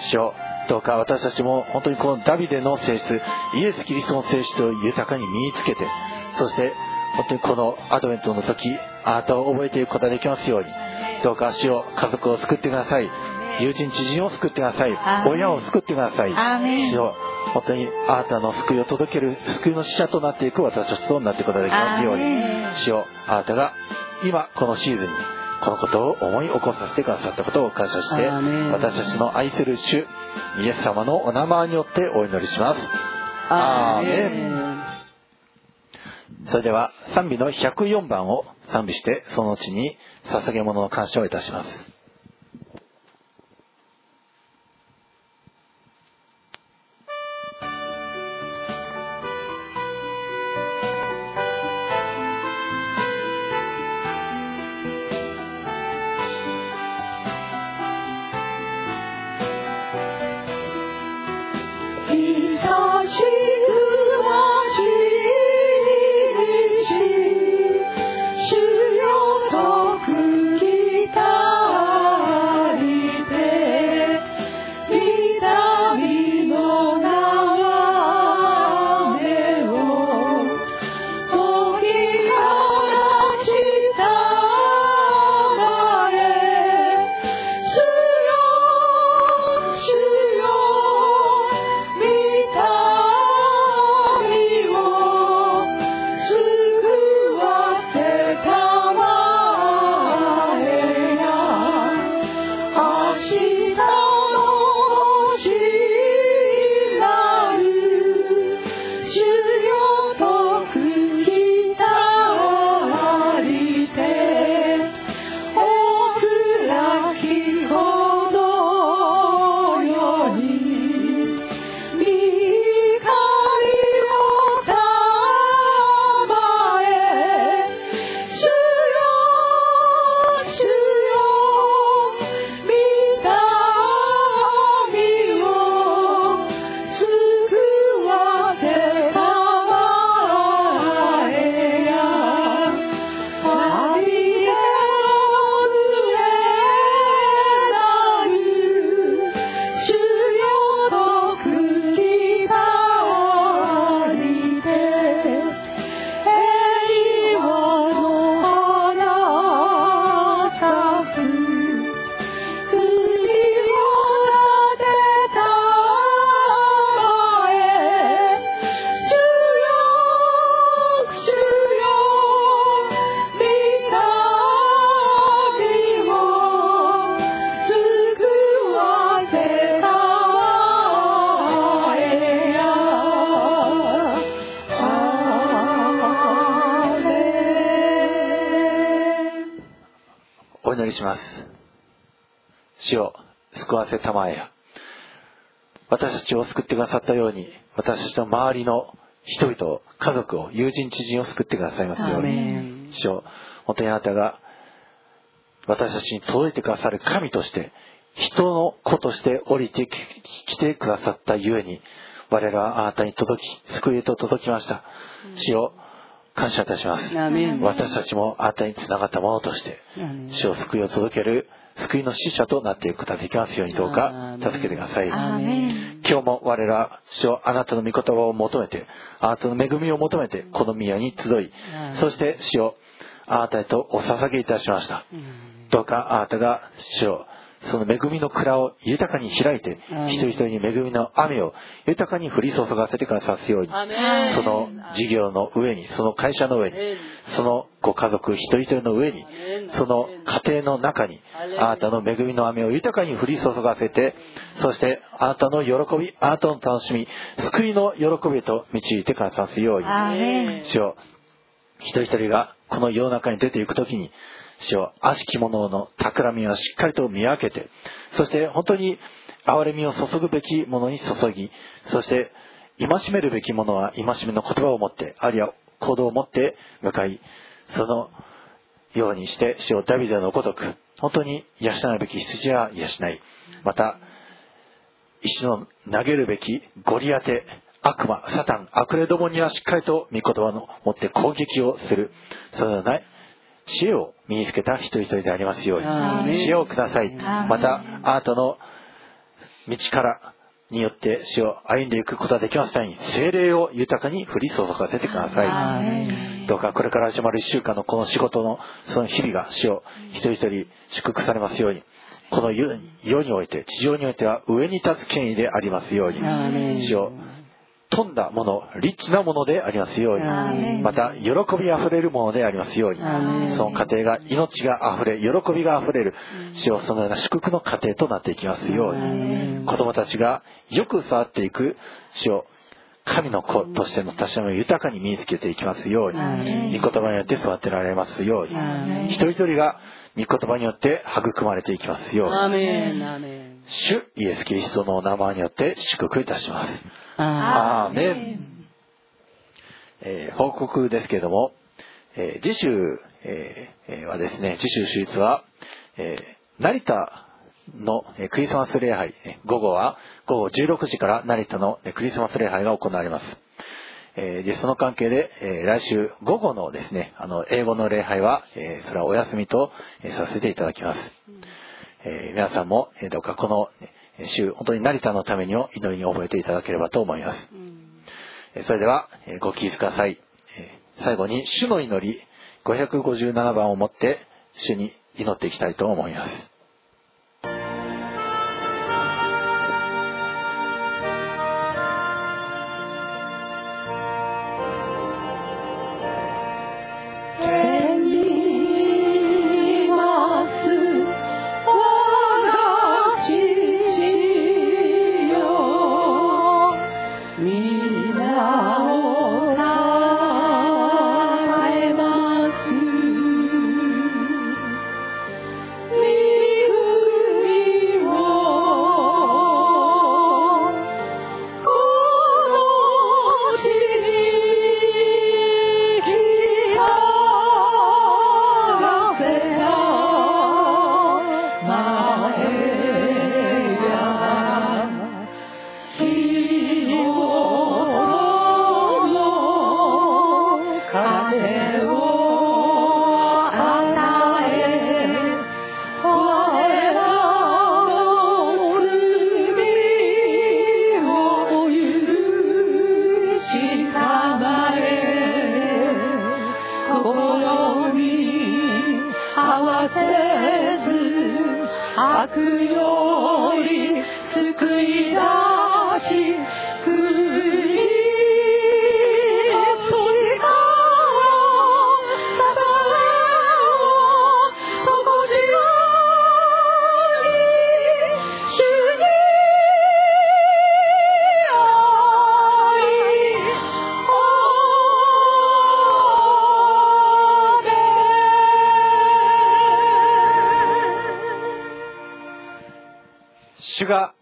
す。主よどうか私たちも本当にこのダビデの性質イエス・キリストの性質を豊かに身につけてそして本当にこのアドベントの時あなたを覚えていくことができますようにどうか主を家族を救ってください。友人知人を救ってください。親を救ってください。主を本当にあなたの救いを届ける救いの使者となっていく私たちとなっていくことができますように。主をあなたが今このシーズンにこのことを思い起こさせてくださったことを感謝して私たちの愛する主イエス様のお名前によってお祈りします。アーメン。それでは賛美の104番を賛美してそのうちに捧げ物の感謝をいたします救ってくださったように私たちの周りの人々を家族を友人知人を救ってくださいますように。主よ本当にあなたが私たちに届いてくださる神として人の子として降りてきてくださったゆえに我々はあなたに届き救いへと届きました。主を感謝いたします。私たちもあなたにつながったものとして主を救いを届ける救いの使者となっていくことができますようにどうか助けてください。今日も我らは主をあなたの御言葉を求めてあなたの恵みを求めてこの宮に集いそして主をあなたへとお捧げいたしました。どうかあなたが主をその恵みの蔵を豊かに開いて、一人一人に恵みの雨を豊かに降り注がせてくださすように、その事業の上に、その会社の上に、そのご家族一人一人の上に、その家庭の中に、あなたの恵みの雨を豊かに降り注がせて、そしてあなたの喜び、あなたの楽しみ、救いの喜びと導いてくださすように、主を一人一人がこの世の中に出ていくときに、主を悪しき者の企みはしっかりと見分けて、そして本当に憐れみを注ぐべきものに注ぎ、そして戒めるべきものは戒めの言葉を持って、あるいは行動を持って向かい、そのようにして主をダビデのごとく、本当に養うべき羊は養い、また、石の投げるべきゴリアテ、悪魔、サタン、悪霊どもにはしっかりと御言葉を持って攻撃をする。そのような知恵を身につけた一人一人でありますように。知恵をください。またあなたの道からによって死を歩んでいくことができますために精霊を豊かに降り注がせてください。どうかこれから始まる1週間のこの仕事のその日々が死を一人一人祝福されますように。この世において地上においては上に立つ権威でありますように。死を富んだもの、リッチなものでありますように、また、喜びあふれるものでありますように、その家庭が命があふれ、喜びがあふれる、主をそのような祝福の家庭となっていきますように、子供たちがよく育っていく、主を神の子としてのたしなみを豊かに身につけていきますように、御言葉によって育てられますように、一人一人が御言葉によって育まれていきますように、主イエス・キリストのお名前によって祝福いたします。アーメン。えー、報告ですけれども、えー、次週、えー、はですね、次週手術は、え成田のクリスマス礼拝、午後は午後16時から成田のクリスマス礼拝が行われます。えでその関係で、え来週午後のですね、あの、英語の礼拝は、えそれはお休みと、えさせていただきます。え皆さんも、えどうかこの、週、本当に成田のためにを祈りに覚えていただければと思います。それでは、ご起立ください。最後に、主の祈り、557番をもって、主に祈っていきたいと思います。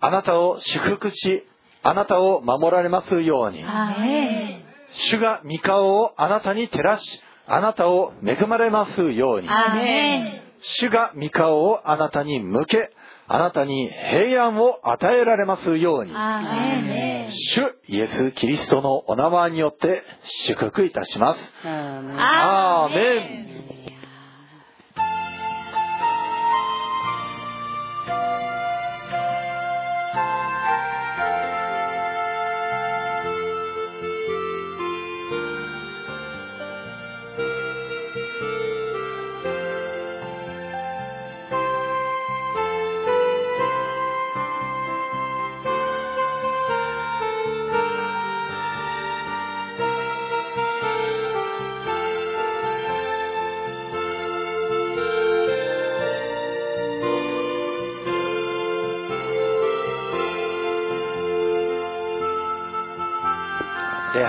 あなたを祝福しあなたを守られますように。主が御顔をあなたに照らしあなたを恵まれますように。主が御顔をあなたに向けあなたに平安を与えられますように。主イエス・キリストのお名前によって祝福いたします。アーメン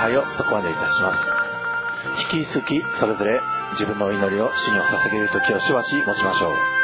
礼拝をそこまでいたします。引き続きそれぞれ自分の祈りを主にお捧げる時をしばし持ちましょう。